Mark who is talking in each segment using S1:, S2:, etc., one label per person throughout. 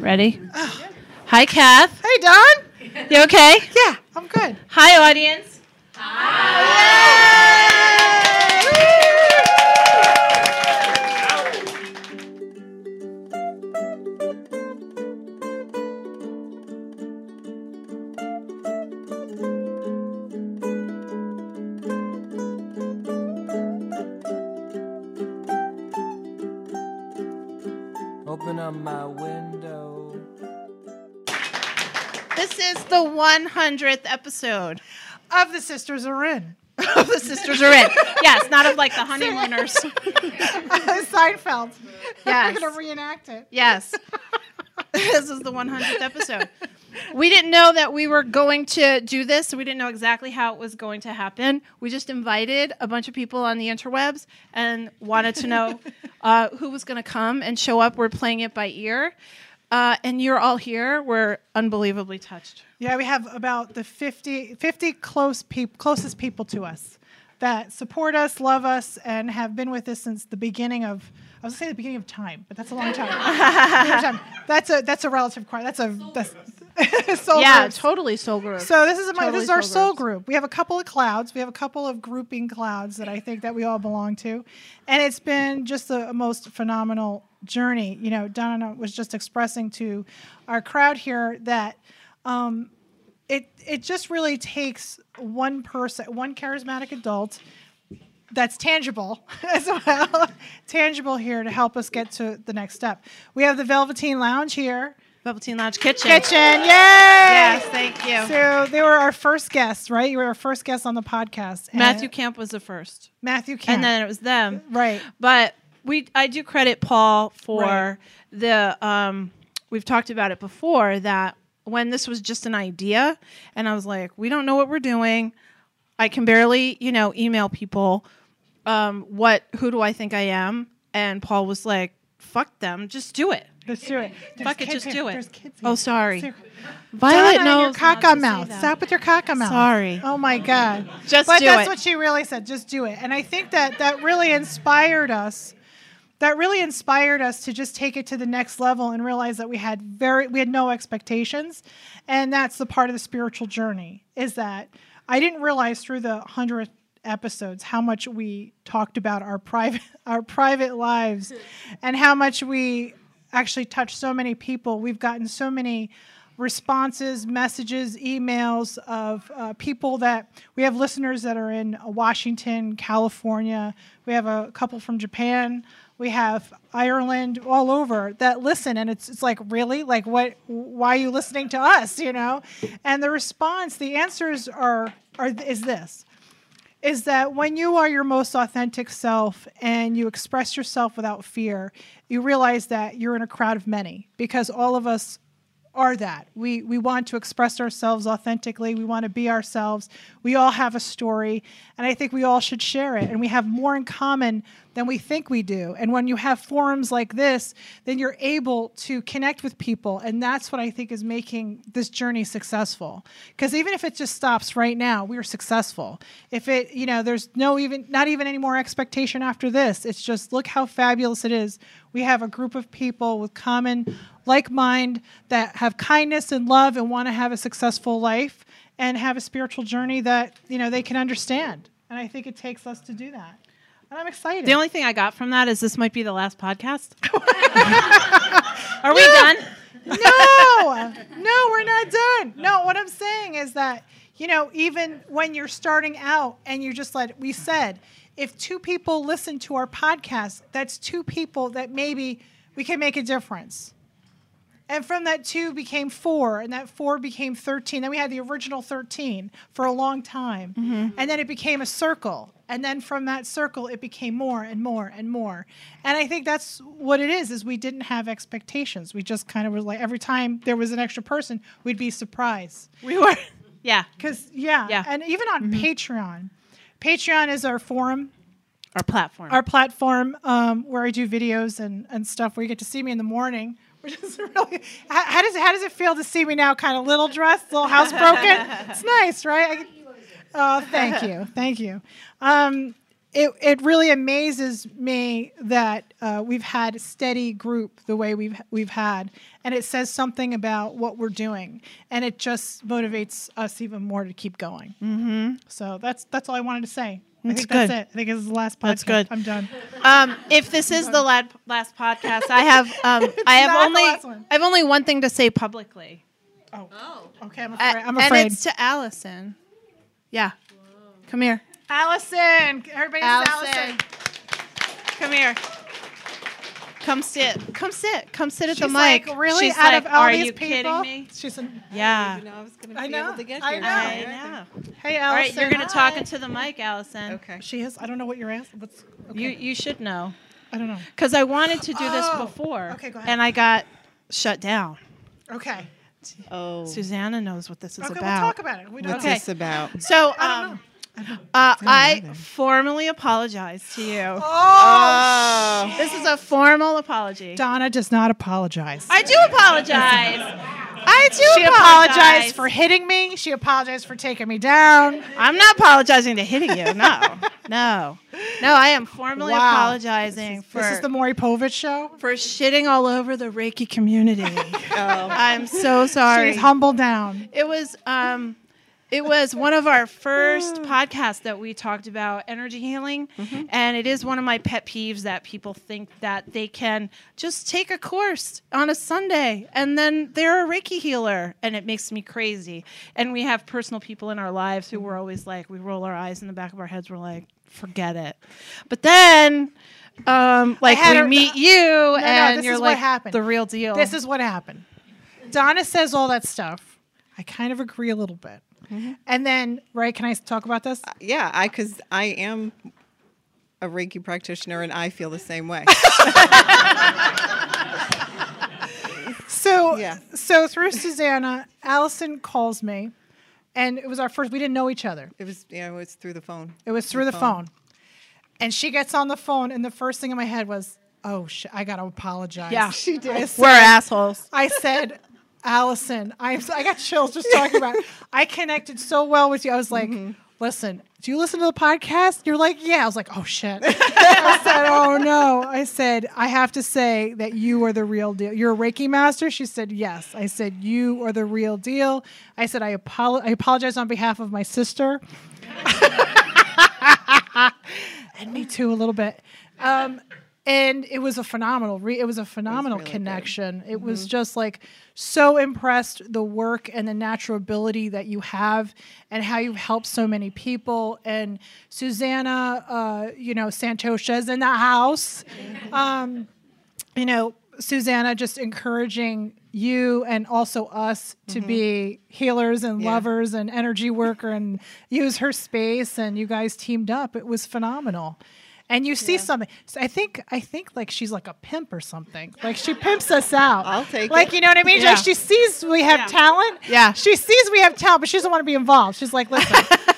S1: Ready? Hi, Kath.
S2: Hey, Don.
S1: You okay?
S2: Yeah, I'm good.
S1: Hi, audience.
S3: Open
S1: 100th episode
S2: Of the Sisters Are In.
S1: of The Sisters Are In. Yes, not of like the honeymooners.
S2: Seinfeld.
S1: Yes.
S2: We're going to reenact it.
S1: Yes. this is the 100th episode. We didn't know that we were going to do this. So we didn't know exactly how it was going to happen. We just invited a bunch of people on the interwebs and wanted to know uh, who was going to come and show up. We're playing it by ear. Uh, and you're all here. We're unbelievably touched.
S2: Yeah, we have about the 50, 50 close closest people to us that support us, love us, and have been with us since the beginning of. I was going to say the beginning of time, but that's a long time. Time. That's a that's a relative quite. That's a that's soul
S1: yeah,
S2: groups.
S1: totally soul group.
S2: So this is my,
S1: Totally
S2: this is our
S1: soul
S2: soul group. We have a couple of clouds. We have a couple of grouping clouds that I think that we all belong to, and it's been just a most phenomenal journey. You know, Donna was just expressing to our crowd here that um, it it just really takes one person, one charismatic adult that's tangible as well, tangible here to help us get to the next step. We have the Velveteen Lounge here.
S1: Velveteen Lounge Kitchen.
S2: Kitchen, yay!
S1: Yes, thank you.
S2: So they were our first guests, right? You were our first guest on the podcast.
S1: Matthew Camp was the first.
S2: Matthew Camp.
S1: And then it was them.
S2: right.
S1: But we I do credit Paul for
S2: Right.
S1: the um we've talked about it before that when this was just an idea and I was like, we don't know what we're doing. I can barely, you know, email people um what who do I think I am? And Paul was like, fuck them, just do it.
S2: Let's do it. There's
S1: Fuck it, just
S2: here.
S1: do it. Oh, sorry. Violet
S2: Donna,
S1: knows
S2: your caca mouth. Stop with your caca mouth.
S1: Sorry.
S2: Oh my God.
S1: Just
S2: but
S1: do
S2: that's
S1: it.
S2: what she really said. Just do it. And I think that that really inspired us. That really inspired us to just take it to the next level and realize that we had very we had no expectations, and that's the part of the spiritual journey. Is that I didn't realize through the hundredth episodes how much we talked about our private our private lives, and how much we actually touched so many people. We've gotten so many responses, messages, emails of uh, people that we have listeners that are in Washington, California. We have a couple from Japan. We have Ireland, all over that listen, and it's it's like really like what? Why are you listening to us? You know, and the response, the answers are are is this is that when you are your most authentic self and you express yourself without fear, you realize that you're in a crowd of many because all of us are that. We we want to express ourselves authentically. We want to be ourselves. We all have a story, and I think we all should share it. And we have more in common than we think we do. And when you have forums like this, then you're able to connect with people, and that's what I think is making this journey successful. Because even if it just stops right now, we're successful. If it, you know, there's no even not even any more expectation after this. It's just look how fabulous it is. We have a group of people with common like mind that have kindness and love and want to have a successful life and have a spiritual journey that you know they can understand. And I think it takes us to do that. And I'm excited.
S1: The only thing I got from that is this might be the last podcast. Are we done?
S2: no, no, we're not done. No, what I'm saying is that, you know, even when you're starting out and you're just like we said, if two people listen to our podcast, that's two people that maybe we can make a difference. And from that two became four, and that four became 13. Then we had the original 13 for a long time. Mm-hmm. And then it became a circle. And then from that circle, it became more and more and more. And I think that's what it is, is we didn't have expectations. We just kind of were like, every time there was an extra person, we'd be surprised.
S1: We were. Yeah.
S2: Because, yeah.
S1: Yeah.
S2: And even on Patreon, Patreon is our forum
S1: Our platform.
S2: our platform um, where I do videos and, and stuff where you get to see me in the morning, which is really how, how does it, how does it feel to see me now, kind of little dressed, little housebroken? it's nice, right? I, oh, thank you, thank you. Um, it it really amazes me that uh, we've had a steady group the way we've we've had, and it says something about what we're doing, and it just motivates us even more to keep going. Mm-hmm. So that's that's all I wanted to say. I
S1: That's
S2: think that's
S1: good.
S2: it. I think this is the last podcast.
S1: That's good.
S2: I'm done.
S1: Um, if this is the lad- last podcast, I have um, I have only
S2: one.
S1: I have only one thing to say publicly. Oh.
S2: Okay, I'm
S1: Uh,
S2: afraid. I'm
S1: and
S2: afraid.
S1: it's to Allison. Yeah, come here,
S2: Allison. Everybody,
S1: Allison.
S2: Allison.
S1: Come here. Come sit. Come sit. Come sit at
S2: She's
S1: the mic.
S2: like, really?
S1: She's
S2: Out
S1: like,
S2: of all
S1: are
S2: these
S1: you
S2: people?
S1: kidding me?
S2: She's an,
S1: Yeah.
S4: You know, I was going to be
S2: know,
S4: able to get
S2: I
S4: here.
S2: know.
S1: I know.
S2: hey, Allison.
S1: All right, you're gonna talk into the mic, Allison.
S4: Okay.
S2: She is. I don't know what you're asking. What's, okay.
S1: You you should know
S2: I don't know.
S1: because I wanted to do this
S2: Oh,
S1: before.
S2: okay, go ahead.
S1: And I got shut down.
S2: Okay.
S4: Oh,
S1: Susanna knows what this is
S2: Okay,
S1: about.
S2: we'll talk about it. We don't
S4: what's
S1: Okay.
S4: this about?
S1: So
S2: I don't
S1: um, uh, I formally apologize to you.
S2: Oh,
S4: Oh,
S1: This is a formal apology.
S2: Donna does not apologize.
S1: I do apologize. I do
S2: she
S1: apologize.
S2: apologized for hitting me. She apologized for taking me down.
S1: I'm not apologizing to hitting you. No, no, no. I am formally
S2: Wow.
S1: apologizing for
S2: This is the Maury Povich show.
S1: for shitting all over the Reiki community.
S4: oh.
S1: I'm so sorry.
S2: She's humbled down.
S1: It was um it was one of our first podcasts that we talked about energy healing and it is one of my pet peeves that people think that they can just take a course on a Sunday and then they're a Reiki healer and it makes me crazy. And we have personal people in our lives who we're always like we roll our eyes in the back of our heads we're like forget it. But then um like we meet you
S2: no,
S1: and
S2: this
S1: you're like
S2: happened.
S1: the real deal.
S2: This is what happened. Donna says all that stuff. I kind of agree a little bit. Mm-hmm. And then, right, can I talk about this?
S4: Uh, yeah, I because I am a Reiki practitioner and I feel the same way.
S2: So,
S4: Yeah.
S2: so through Susanna, Allison calls me, and it was our first. We didn't know each other.
S4: it was, you know, it's through the phone.
S2: It was through the phone. And she gets on the phone, and the first thing in my head was, "Oh shit, I gotta apologize."
S1: Yeah.
S4: She did.
S1: we're assholes.
S2: I said, Allison, I'm. I got chills just talking about. It. I connected so well with you. I was like, listen, do you listen to the podcast? You're like, yeah. I was like, oh shit. I said, oh no. I said, I have to say that you are the real deal. You're a Reiki master. She said, yes. I said, you are the real deal. I said, I, apolo- I apologize on behalf of my sister. and me too, a little bit. Um, and it was a phenomenal. Re- it was a phenomenal
S4: really good.
S2: connection. It was just like so impressed the work and the natural ability that you have, and how you've helped so many people. And Susanna, uh, you know, Santosha's in the house. Um, you know, Susanna just encouraging you and also us to be healers and
S4: Yeah.
S2: lovers and energy worker and use her space and you guys teamed up. It was phenomenal. And you see something. So I think I think like she's like a pimp or something. Like she pimps us out.
S4: I'll take
S2: like
S4: it.
S2: you know what I mean?
S1: Yeah.
S2: Like she sees we have
S1: Yeah.
S2: talent.
S1: Yeah.
S2: She sees we have talent, but she doesn't want to be involved. She's like, listen,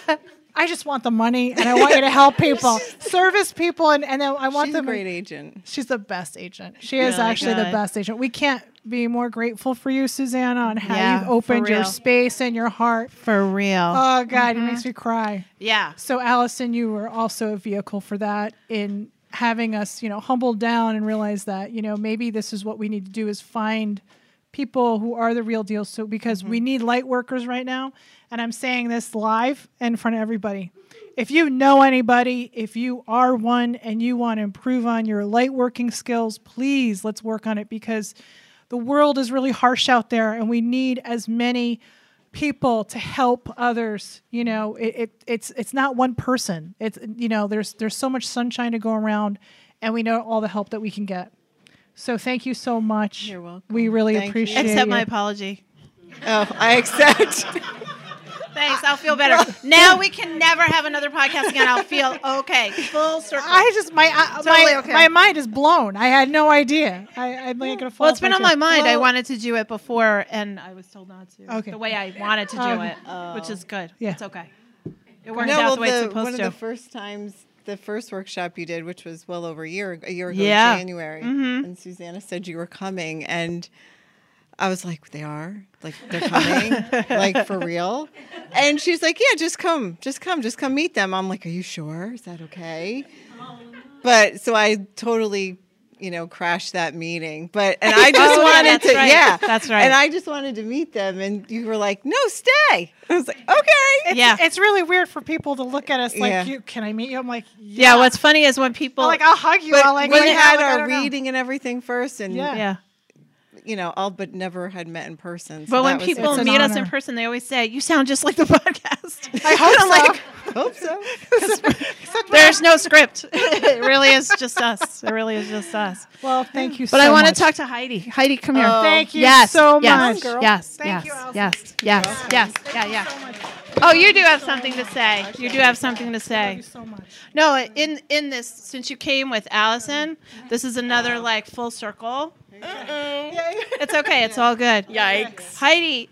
S2: I just want the money and I want you to help people, service people, and, and then I want
S4: She's a great agent.
S2: She's the best agent. She oh is
S1: Really
S2: actually the best agent. We can't be more grateful for you, Susanna, on how
S1: Yeah,
S2: you've opened your space and your heart.
S1: For real.
S2: Oh God,
S1: Mm-hmm.
S2: it makes me cry.
S1: yeah.
S2: So Allison, you were also a vehicle for that in having us, you know, humbled down and realize that, you know, maybe this is what we need to do is find people who are the real deal. So because we need light workers right now, and I'm saying this live in front of everybody. If you know anybody, if you are one and you want to improve on your light working skills, please let's work on it because the world is really harsh out there and we need as many people to help others you know it, it it's it's not one person it's you know there's there's so much sunshine to go around and we know all the help that we can get so thank you so much
S4: You're welcome.
S2: we really
S4: Thank you.
S2: appreciate
S1: Accept my apology.
S4: Oh, I accept.
S1: Thanks. I'll feel better. now we can never have another podcast again. I'll feel okay. Full circle.
S2: I just my I,
S1: Totally
S2: my
S1: okay.
S2: my mind is blown. I had no idea. I I'm like gonna fall.
S1: well, it's been on my
S2: chair.
S1: mind. I wanted to do it before, and I was told not to.
S2: Okay.
S1: The way I wanted to do
S2: Um,
S1: it, which is good.
S2: Yeah.
S1: It's okay. It worked
S4: no,
S1: out
S4: well,
S1: the way it's
S4: the,
S1: supposed
S4: one
S1: to.
S4: of the first times, the first workshop you did, which was well over a year, a year ago,
S1: Yeah.
S4: January,
S1: Mhm.
S4: and Susanna said you were coming, and I was like, they are? Like, they're coming? like, for real? And she's like, yeah, just come. Just come. Just come meet them. I'm like, are you sure? Is that okay? But so I totally, you know, crashed that meeting. But, and I just
S1: Oh,
S4: wanted
S1: that's
S4: to,
S1: right.
S4: yeah.
S1: That's right.
S4: And I just wanted to meet them. And you were like, no, stay. I was like, okay.
S1: yeah.
S2: It's really weird for people to look at us like,
S4: Yeah.
S2: you, "Can I meet you?" I'm like,
S1: yeah.
S2: "Yeah."
S1: What's funny is when people
S2: I'm like, "I'll hug you."
S4: But
S2: I'll like,
S4: we had
S2: like,
S4: our
S2: don't know.
S4: reading and everything first. And,
S2: Yeah.
S1: Yeah.
S4: you know, all but never had met in person. So
S1: But when
S4: was-
S1: people
S2: It's an
S1: meet us in person, they always say, "You sound just like the podcast."
S2: I hope so.
S1: like,
S4: hope so.
S1: There's no script. it really is just us. It really is just us.
S2: well, thank you.
S1: But
S2: so
S1: I want to talk to Heidi. Heidi, come here.
S4: Oh.
S2: Thank you
S1: yes,
S2: so
S1: yes,
S2: much, girl.
S1: Yes,
S2: Thank
S1: yes,
S2: you, Allison.
S1: yes, yes, yes, yeah, yeah. Oh, you do have something to say. You do have something to say.
S2: Thank you so much.
S1: No, in in this, since you came with Allison, this is another like full circle. It's okay. It's all good.
S5: Yikes.
S1: Heidi,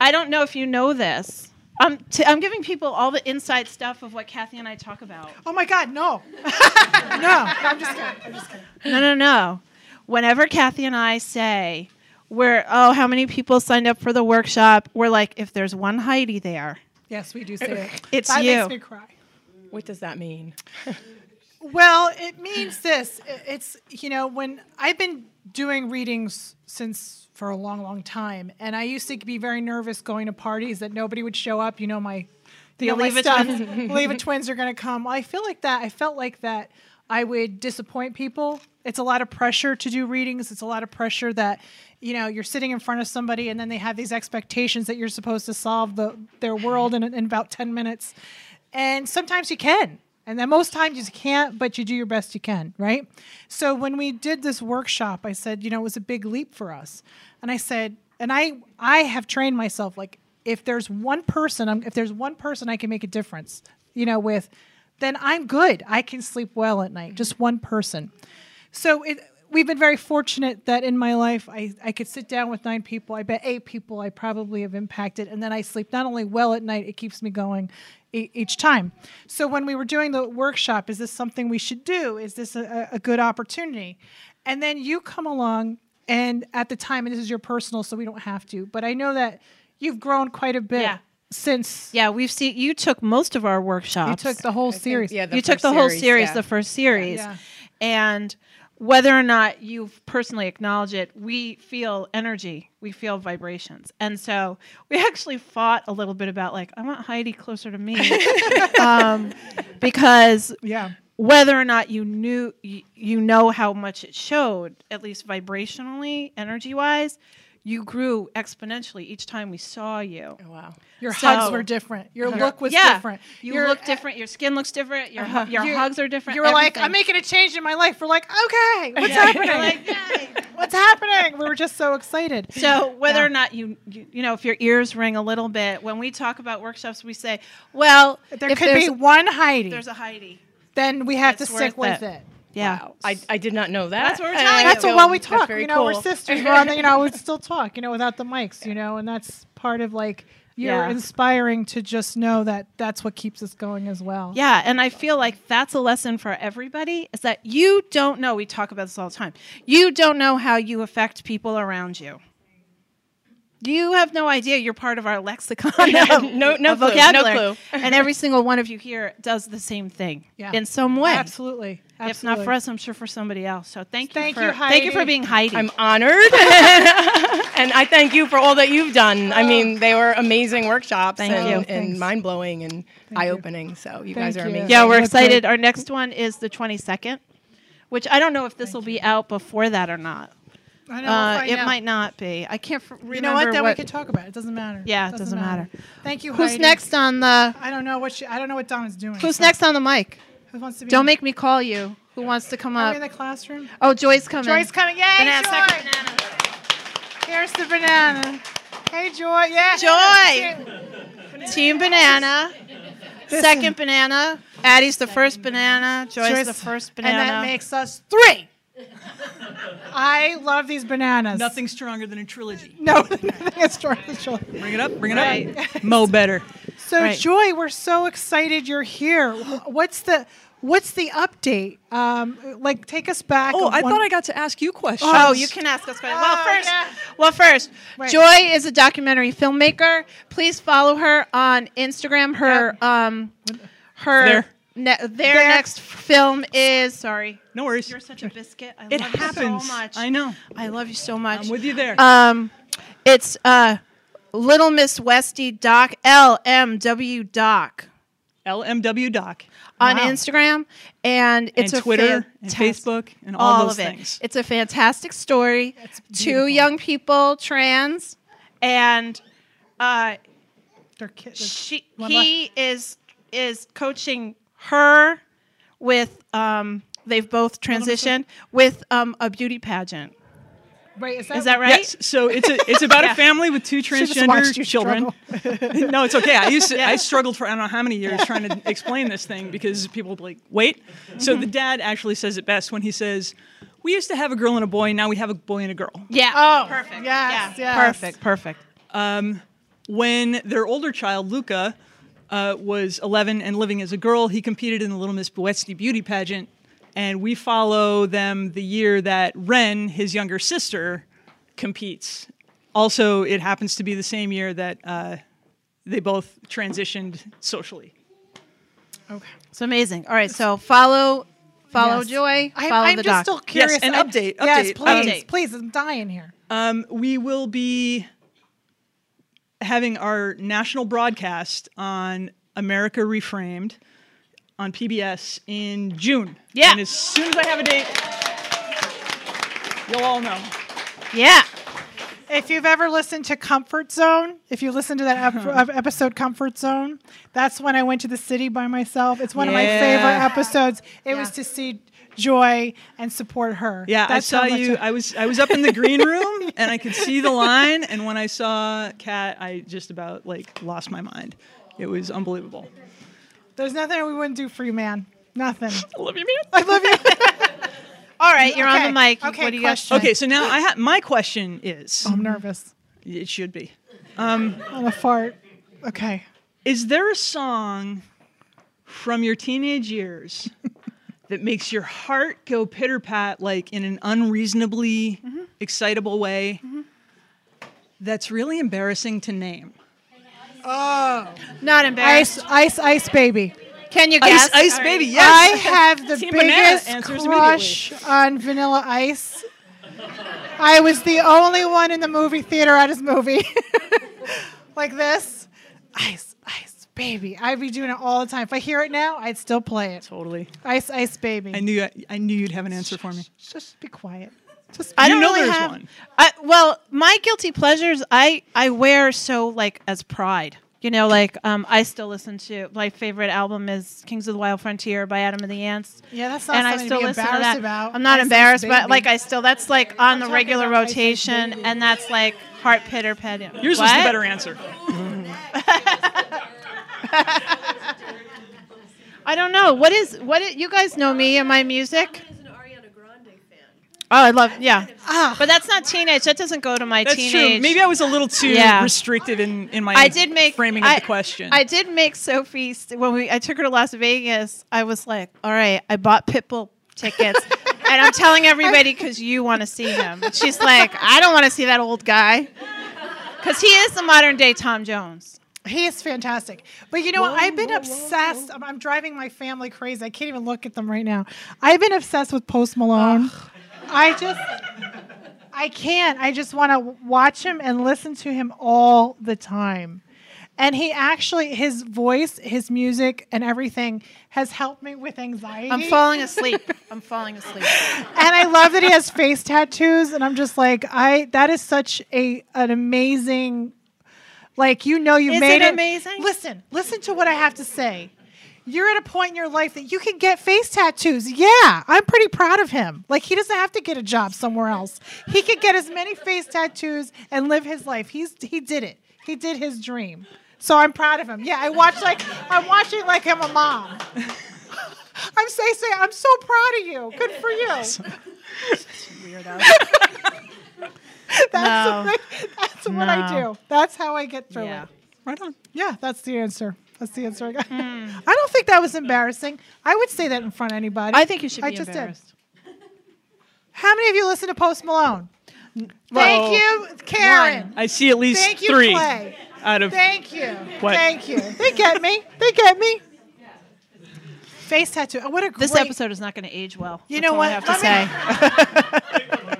S1: I don't know if you know this. I'm, t- I'm giving people all the inside stuff of what Kathy and I talk about.
S2: Oh my God, no, no. I'm just kidding. I'm just kidding.
S1: No, no, no. Whenever Kathy and I say, we're, oh, how many people signed up for the workshop? We're like, if there's one Heidi there,
S2: Yes, we do say it.
S1: It's
S2: that
S1: you.
S2: makes me cry.
S5: What does that mean?
S2: Well, it means this. It's you know when I've been doing readings since for a long, long time, and I used to be very nervous going to parties that nobody would show up. You know my the
S1: The
S2: only
S1: Oliva
S2: stuff.
S1: twins.
S2: Oliva twins are going to come. I feel like that. I felt like that. I would disappoint people. It's a lot of pressure to do readings. It's a lot of pressure that you know you're sitting in front of somebody, and then they have these expectations that you're supposed to solve the their world in, in about ten minutes, and sometimes you can. And then most times you can't, but you do your best you can, right? So when we did this workshop, I said, you know, it was a big leap for us. And I said, and I I have trained myself like if there's one person, I'm, if there's one person I can make a difference, you know, with, then I'm good. I can sleep well at night. Just one person. So it, we've been very fortunate that in my life I, I could sit down with nine people. I bet eight people I probably have impacted, and then I sleep not only well at night, it keeps me going e- each time. So when we were doing the workshop, is this something we should do? Is this a, a good opportunity? And then you come along, and at the time, and this is your personal, so we don't have to, but I know that you've grown quite a bit
S1: Yeah.
S2: Since
S1: yeah, we've seen you took most of our workshops you
S2: took the whole series.
S5: Yeah, the
S1: you took
S5: first
S1: the whole
S5: series,
S1: series,
S5: yeah.
S1: the first series,
S2: Yeah.
S1: and whether or not you personally acknowledge it, we feel energy, we feel vibrations, and so we actually fought a little bit about like I want Heidi closer to me, um, because
S2: Yeah.
S1: whether or not you knew you, you know how much it showed, at least vibrationally, energy wise. You grew exponentially each time we saw you.
S5: Oh, wow.
S2: Your
S1: So-
S2: hugs were different. Your uh-huh. look was
S1: yeah,
S2: different.
S1: You
S2: Your-
S1: look different. Your skin looks different. Your uh-huh. hu- your
S2: You-
S1: hugs are different.
S2: You were like. I'm making a change in my life. We're like, okay, what's
S1: You're
S2: happening?
S1: like, "Yay."
S2: what's happening? We were just so excited.
S1: So whether
S2: Yeah.
S1: or not you, you you know if your ears ring a little bit when we talk about workshops, we say, well,
S2: there could be one Heidi.
S1: there's a Heidi.
S2: then we have to stick with
S1: it.
S2: it.
S1: Yeah.
S5: Wow. I, I did not know that.
S1: That's what we're
S5: and
S1: telling
S5: I
S1: you.
S2: That's
S5: feel
S2: what while we
S5: that's
S2: talk.
S5: very
S2: You know, we're sisters. We're on the, you know, we still talk. You know, without the mics. You know, and that's part of like you're
S1: Yeah.
S2: inspiring to just know that that's what keeps us going as well.
S1: Yeah, and I feel like that's a lesson for everybody is that you don't know, we talk about this all the time. You don't know how you affect people around you. You have no idea you're part of our lexicon.
S5: No- no clue, no
S1: vocabulary.
S5: clue.
S1: and every single one of you here does the same thing
S2: Yeah.
S1: in some way.
S2: Absolutely.
S1: If not for us, I'm sure for somebody else. So thank you
S2: Thank
S1: for
S2: you,
S1: thank you for being Heidi.
S5: I'm honored. and I thank you for all that you've done. I mean, oh. they were amazing workshops
S1: Thank
S5: and, and mind blowing and eye opening. So you guys
S2: Thank
S5: are
S2: you.
S5: amazing.
S1: yeah, we're excited. Our next one is the 22nd, which I don't know if this will be out before that or not.
S2: I know. we'll
S1: Uh,
S2: find
S1: it
S2: out.
S1: might not be. I can't f- remember
S2: You know what? Then
S1: what
S2: we could talk about it. It doesn't matter.
S1: Yeah, it doesn't matter.
S2: Thank you.
S1: Who's
S2: Heidi.
S1: next on the
S2: I don't know what she, I don't know what Donna's doing.
S1: Who's
S2: so-
S1: next on the mic?
S2: Who wants to be?
S1: Don't
S2: on-
S1: make me call you. Who wants to come
S2: Are
S1: up?
S2: we in the classroom?
S1: Oh, Joy's coming.
S2: Joy's coming. Yay,
S1: Banana,
S2: Joy!
S1: banana.
S2: Here's the banana. Hey, Joy. Yeah.
S1: Joy. Team banana. Second banana. Addie's the first banana. Joy's,
S2: Joy's
S1: the first banana.
S2: And that makes us three. I love these bananas.
S6: Nothing stronger than a trilogy.
S2: No, nothing is stronger than a trilogy.
S6: Bring it up, bring it
S1: Right.
S6: up. Mo better.
S2: So,
S1: Right.
S2: Joy, we're so excited you're here. What's the what's the update? Um, like, take us back.
S6: Oh, I thought I got to ask you questions.
S1: Oh, you can ask us questions. Well,
S2: Oh,
S1: first,
S2: yeah.
S1: well, first,
S2: Right.
S1: Joy is a documentary filmmaker. Please follow her on Instagram. Her um, her
S6: There.
S1: Ne- their
S2: There.
S1: next film is sorry.
S6: No worries.
S1: You're such a biscuit. I
S6: it
S1: love
S6: happens.
S1: you so much.
S6: I know.
S1: I love you so much.
S6: I'm with you there.
S1: Um, it's uh, Little Miss Westie Doc LMW Doc
S6: LMW Doc
S1: on
S2: Wow.
S1: Instagram, and it's
S6: and
S1: a
S6: Twitter and Facebook and all, those
S1: of it.
S6: things.
S1: It's a fantastic story. Two young people, trans, and uh,
S2: They're ki-
S1: she
S2: One
S1: he is is coaching her with um, they've both transitioned with um, a beauty pageant.
S2: Right, is that,
S1: Is that right?
S6: Yes, so it's a it's about
S1: Yeah.
S6: a family with two transgender
S2: you
S6: children. no, it's okay. I used to,
S1: Yeah.
S6: I struggled for I don't know how many years trying to explain this thing because people would be like, wait. So
S1: Mm-hmm.
S6: the dad actually says it best when he says, "We used to have a girl and a boy, now we have a boy and a girl."
S1: Yeah.
S2: Oh,
S1: perfect.
S2: yes,
S1: yeah.
S2: yes.
S1: Perfect. Perfect.
S6: When their older child Luca uh, was 11 and living as a girl, he competed in the Little Miss Westie beauty pageant, and we follow them the year that Ren, his younger sister, competes. Also, it happens to be the same year that uh, they both transitioned socially.
S2: Okay.
S1: It's amazing. All right, so follow follow
S2: Yes.
S1: Joy.
S2: I,
S1: follow
S2: I'm
S1: the
S2: just
S1: doc.
S2: still curious.
S6: and
S2: I-
S6: update,
S2: Yes, please,
S1: update.
S2: please. I'm dying here.
S6: Um, we will be having our national broadcast on America Reframed on PBS in June.
S1: Yeah.
S6: And as soon as I have a date, you'll all know.
S1: yeah.
S2: If you've ever listened to Comfort Zone, if you listen to that uh-huh. ep- episode Comfort Zone, that's when I went to the city by myself. It's one of my favorite episodes. It was to see Joy and support her.
S6: Yeah,
S2: That's
S6: I saw you.
S2: I-
S6: I was I was up in the green room and I could see the line. And when I saw Kat, I just about like lost my mind. It was unbelievable.
S2: There's nothing we wouldn't do for you, man. Nothing.
S6: I love you, man.
S2: I love you.
S1: All right, you're
S2: Okay,
S1: on the mic.
S2: okay,
S1: what do you got?
S6: Okay, so now I ha- my question is,
S2: I'm nervous.
S6: it should be.
S2: Um, on a fart. Okay.
S6: Is there a song from your teenage years that makes your heart go pitter pat like in an unreasonably
S2: Mm-hmm.
S6: excitable way that's really embarrassing to name?
S1: Oh, not embarrassed.
S2: Ice, ice, ice, baby.
S1: Can you
S6: Ice,
S1: guess?
S6: Ice
S1: All right.
S6: Baby, Yes.
S2: I have the
S6: Team
S2: biggest crush on Vanilla Ice. I was the only one in the movie theater at his movie. like this. Ice, ice, baby. I'd be doing it all the time. If I hear it now, I'd still play it.
S6: totally.
S2: Ice, ice, baby.
S6: I knew I knew you'd have an answer for me.
S2: Just be quiet. Just
S1: I don't
S6: know
S1: really
S6: there's
S1: have.
S6: one.
S1: I, well, my guilty pleasures, I I wear so like as pride. You know, like um, I still listen to my favorite album is Kings of the Wild Frontier by Adam and the Ants.
S2: Yeah, that's not
S1: and I
S2: something to
S1: still
S2: be
S1: listen to
S2: embarrassed
S1: that.
S2: about.
S1: I'm not
S2: Ice Ice
S1: embarrassed, but like I still that's like on the regular
S2: about Ice Ice
S1: rotation, and that's like heart pitter patting.
S6: Yours was the better answer.
S1: I don't know what is what is, you guys know me and my music.
S7: is an Ariana Grande fan.
S1: Oh, I love yeah,
S2: Ah.
S1: but that's not teenage. That doesn't go to my
S6: That's
S1: teenage.
S6: true. Maybe I was a little too
S1: Yeah.
S6: restrictive in, in my
S1: I did make
S6: framing
S1: I,
S6: of the question.
S1: I did make Sophie st- when we I took her to Las Vegas. I was like, "All right, I bought Pitbull tickets, and I'm telling everybody because you want to see him." She's like, "I don't want to see that old guy," because he is the modern day Tom Jones.
S2: He is fantastic. But you know what? I've been obsessed. I'm, I'm driving my family crazy. I can't even look at them right now. I've been obsessed with Post Malone. I just, I can't. I just want to watch him and listen to him all the time. And he actually, his voice, his music, and everything has helped me with anxiety.
S1: I'm falling asleep. I'm falling asleep.
S2: and I love that he has face tattoos. And I'm just like, I that is such a an amazing, like you know you
S1: Is
S2: made
S1: it amazing?
S2: Listen, listen to what I have to say. You're at a point in your life that you can get face tattoos. Yeah, I'm pretty proud of him. Like he doesn't have to get a job somewhere else. He could get as many face tattoos and live his life. He's he did it. He did his dream. So I'm proud of him. Yeah, I watch like I'm watching like I'm a mom. I'm say say I'm so proud of you. Good for you. That's,
S1: No.
S2: what, that's what I do. That's how I get through
S1: Yeah.
S2: it.
S6: right on.
S2: Yeah, that's the answer. That's the answer I got. Hmm. I don't think that was embarrassing. I would say that in front of anybody.
S1: I think you should
S2: I
S1: be
S2: just did.
S1: embarrassed.
S2: How many of you listen to Post Malone?
S6: Well,
S2: Thank you, Karen.
S6: I see at least
S2: Thank you,
S6: three
S2: Clay.
S6: out of.
S2: Thank you.
S6: What?
S2: Thank you. They get me. They get me. Face tattoo. Oh, what a
S1: This episode is not going to age well.
S2: You
S1: That's
S2: know
S1: all
S2: what?
S1: I have to
S2: Let
S1: say.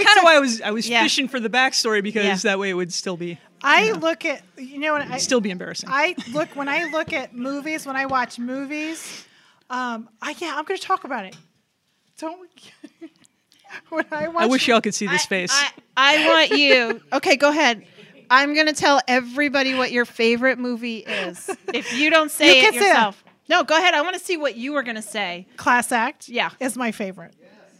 S6: Well, that's kind of why I was I was
S1: Yeah.
S6: fishing for the backstory because
S1: Yeah.
S6: that way it would still be
S2: I look at you know what I
S6: still be embarrassing.
S2: I look when I look at movies, when I watch movies, um, I yeah, I'm going to talk about it. Don't. when I watch,
S6: I wish y'all could see this face.
S1: I, I want you. Okay, go ahead. I'm going to tell everybody what your favorite movie is. If you don't say
S2: You
S1: it
S2: can say
S1: yourself. No, go ahead. I want to see what you were going to say.
S2: Class Act.
S1: Yeah.
S2: is my favorite.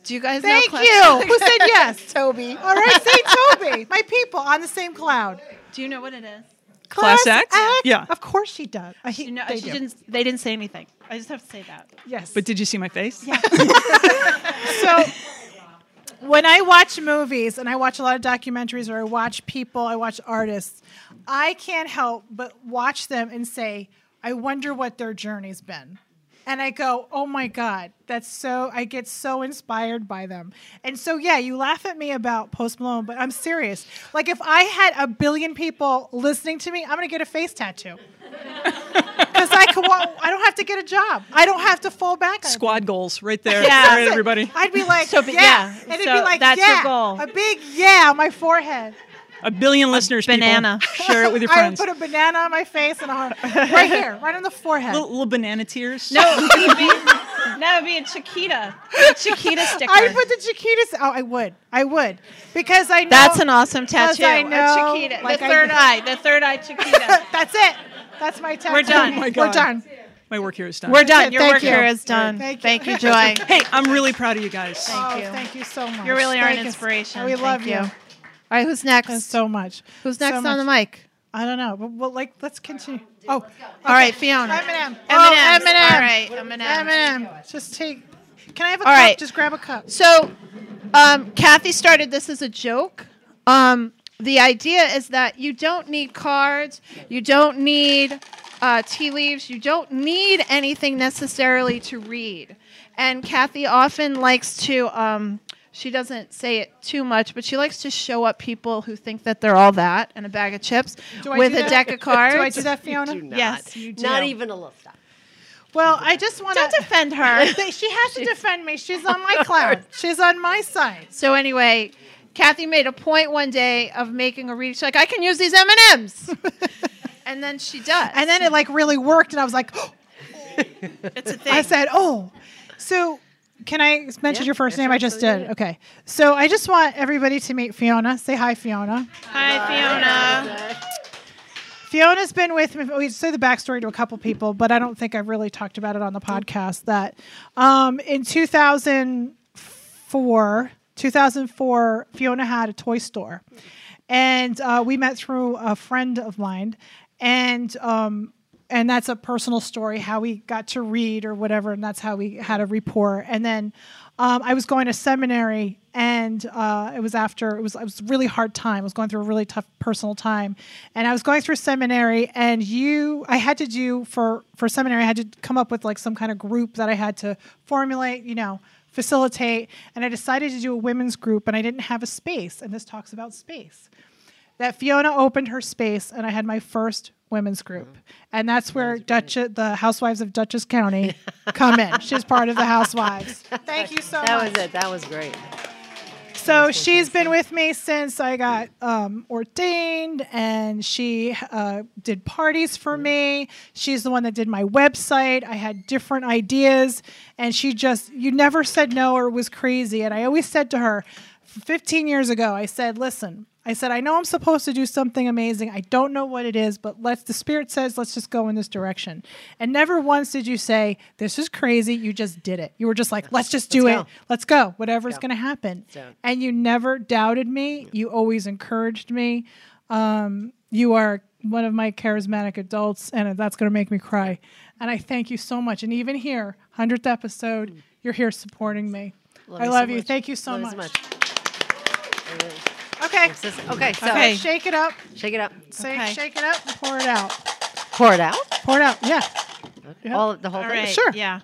S1: Do you guys
S2: Thank
S1: know Class
S2: you. Who said yes?
S4: Toby.
S2: All right, say Toby. My people on the same cloud.
S1: Do you know what it is?
S6: Class Act? Yeah.
S2: Of course she does. I,
S1: You know,
S2: they
S1: she
S2: do.
S1: didn't. They didn't say anything. I just have to say that.
S2: Yes.
S6: but did you see my face? Yeah.
S2: so when I watch movies and I watch a lot of documentaries or I watch people, I watch artists, I can't help but watch them and say, I wonder what their journey's been. And I go, oh my God, that's so, I get so inspired by them. And so, yeah, you laugh at me about Post Malone, but I'm serious. Like, if I had a billion people listening to me, I'm going to get a face tattoo. Because I, could, wa- I don't have to get a job. I don't have to fall back. on
S6: Squad goals right there.
S1: Yeah.
S6: All right, everybody.
S2: I'd be like,
S1: So, but
S2: yeah.
S1: yeah,
S2: And it'd be like,
S1: that's your goal.
S2: A big yeah on my forehead.
S6: A billion listeners. people.
S1: banana.
S6: Share it with your friends.
S2: I would put a banana on my face and a heart. Right here, right on the forehead.
S6: little, little banana tears.
S1: No, it would be, that would be a Chiquita. A Chiquita sticker.
S2: I would put the Chiquitas. Oh, I would. I would. Because I know.
S1: That's an awesome tattoo.
S2: I know,
S1: a Chiquita.
S2: like
S1: the
S2: I-
S1: third eye. The third eye Chiquita.
S2: That's it. That's my tattoo.
S1: We're done. Oh
S6: my God.
S2: We're done.
S6: My work here is done.
S1: We're done. Your
S2: Thank
S1: work
S2: you.
S1: here is done.
S2: Thank
S1: Thank
S2: you.
S1: you, Joy.
S6: hey, I'm really proud of you guys.
S2: oh,
S1: you.
S2: thank you so much.
S1: You really are an
S2: Thank you.
S1: inspiration.
S2: We
S1: Thank
S2: love you.
S1: you. All right, who's next?
S2: Thanks so much.
S1: Who's
S2: So
S1: next on the mic?
S2: I don't know. But well, like, let's continue. Oh,
S1: All right, Fiona.
S2: Eminem.
S1: Eminem.
S2: Oh, Eminem.
S1: All right, Eminem.
S2: Eminem. Just take. Can I have a
S1: All
S2: cup?
S1: right.
S2: Just grab a cup.
S1: So, um, Kathy started this as a joke. Um, the idea is that you don't need cards, you don't need uh, tea leaves, you don't need anything necessarily to read. And Kathy often likes to. Um, she doesn't say it too much, but she likes to show up people who think that they're all that and a bag of chips
S2: Do I
S1: with
S2: do
S1: a
S2: that?
S1: deck of cards.
S2: Do I do that, Fiona?
S7: Do not.
S1: Yes, you do.
S7: Not even a little stuff.
S2: Well, I just want
S1: Don't defend her.
S2: She has to defend me. She's on my cloud. She's on my side.
S1: So anyway, Kathy made a point one day of making a reading. She's like, I can use these M and M's, and then she does.
S2: And then it like really worked, and I was like,
S1: it's a thing.
S2: I said, oh. So can I mention
S7: Yeah,
S2: your first name? I just did.
S7: yeah.
S2: Okay. So I just want everybody to meet Fiona. Say hi, Fiona.
S1: Hi, Fiona.
S2: Fiona's been with me. We say the backstory to a couple people, but I don't think I've really talked about it on the podcast. That um, in 2004, 2004, Fiona had a toy store, and uh, we met through a friend of mine, and um, and that's a personal story how we got to read or whatever, and that's how we had a rapport. And then um, I was going to seminary, and uh, it was after it was it was a really hard time. I was going through a really tough personal time, and I was going through seminary. And you, I had to do for for seminary, I had to come up with like some kind of group that I had to formulate, you know, facilitate. And I decided to do a women's group, and I didn't have a space. And this talks about space that Fiona opened her space, and I had my first women's group, and that's where Dutch, the Housewives of Dutchess County, come in. She's part of the Housewives. Thank you so
S7: That
S2: much.
S7: was it. That was great.
S2: So she's been with me since I got um, ordained, and she uh, did parties for me. She's the one that did my website. I had different ideas, and she just, you never said no or was crazy. And I always said to her, 15 years ago, I said, listen, I said, I know I'm supposed to do something amazing. I don't know what it is, but let's, the Spirit says, let's just go in this direction. And never once did you say, this is crazy. You just did it. You were just like, let's just do
S7: Let's
S2: it.
S7: go.
S2: Let's go. Whatever's going to happen.
S7: it.
S2: And you never doubted me. You always encouraged me. Um, you are one of my charismatic adults, and that's going to make me cry. And I thank you so much. And even here, 100th episode, you're here supporting me. I
S7: you
S2: love
S7: so
S2: you.
S7: much.
S2: Thank you so
S7: Love
S2: much.
S7: So much.
S2: A Okay.
S7: Is- okay, so
S1: Okay.
S2: Shake it up.
S7: shake it up.
S2: Say,
S1: Okay.
S2: Shake it up and pour it out.
S7: Pour it out.
S2: Pour it out. Yeah. Yeah.
S7: All the whole
S1: All
S7: thing.
S1: right.
S2: Sure.
S1: Yeah.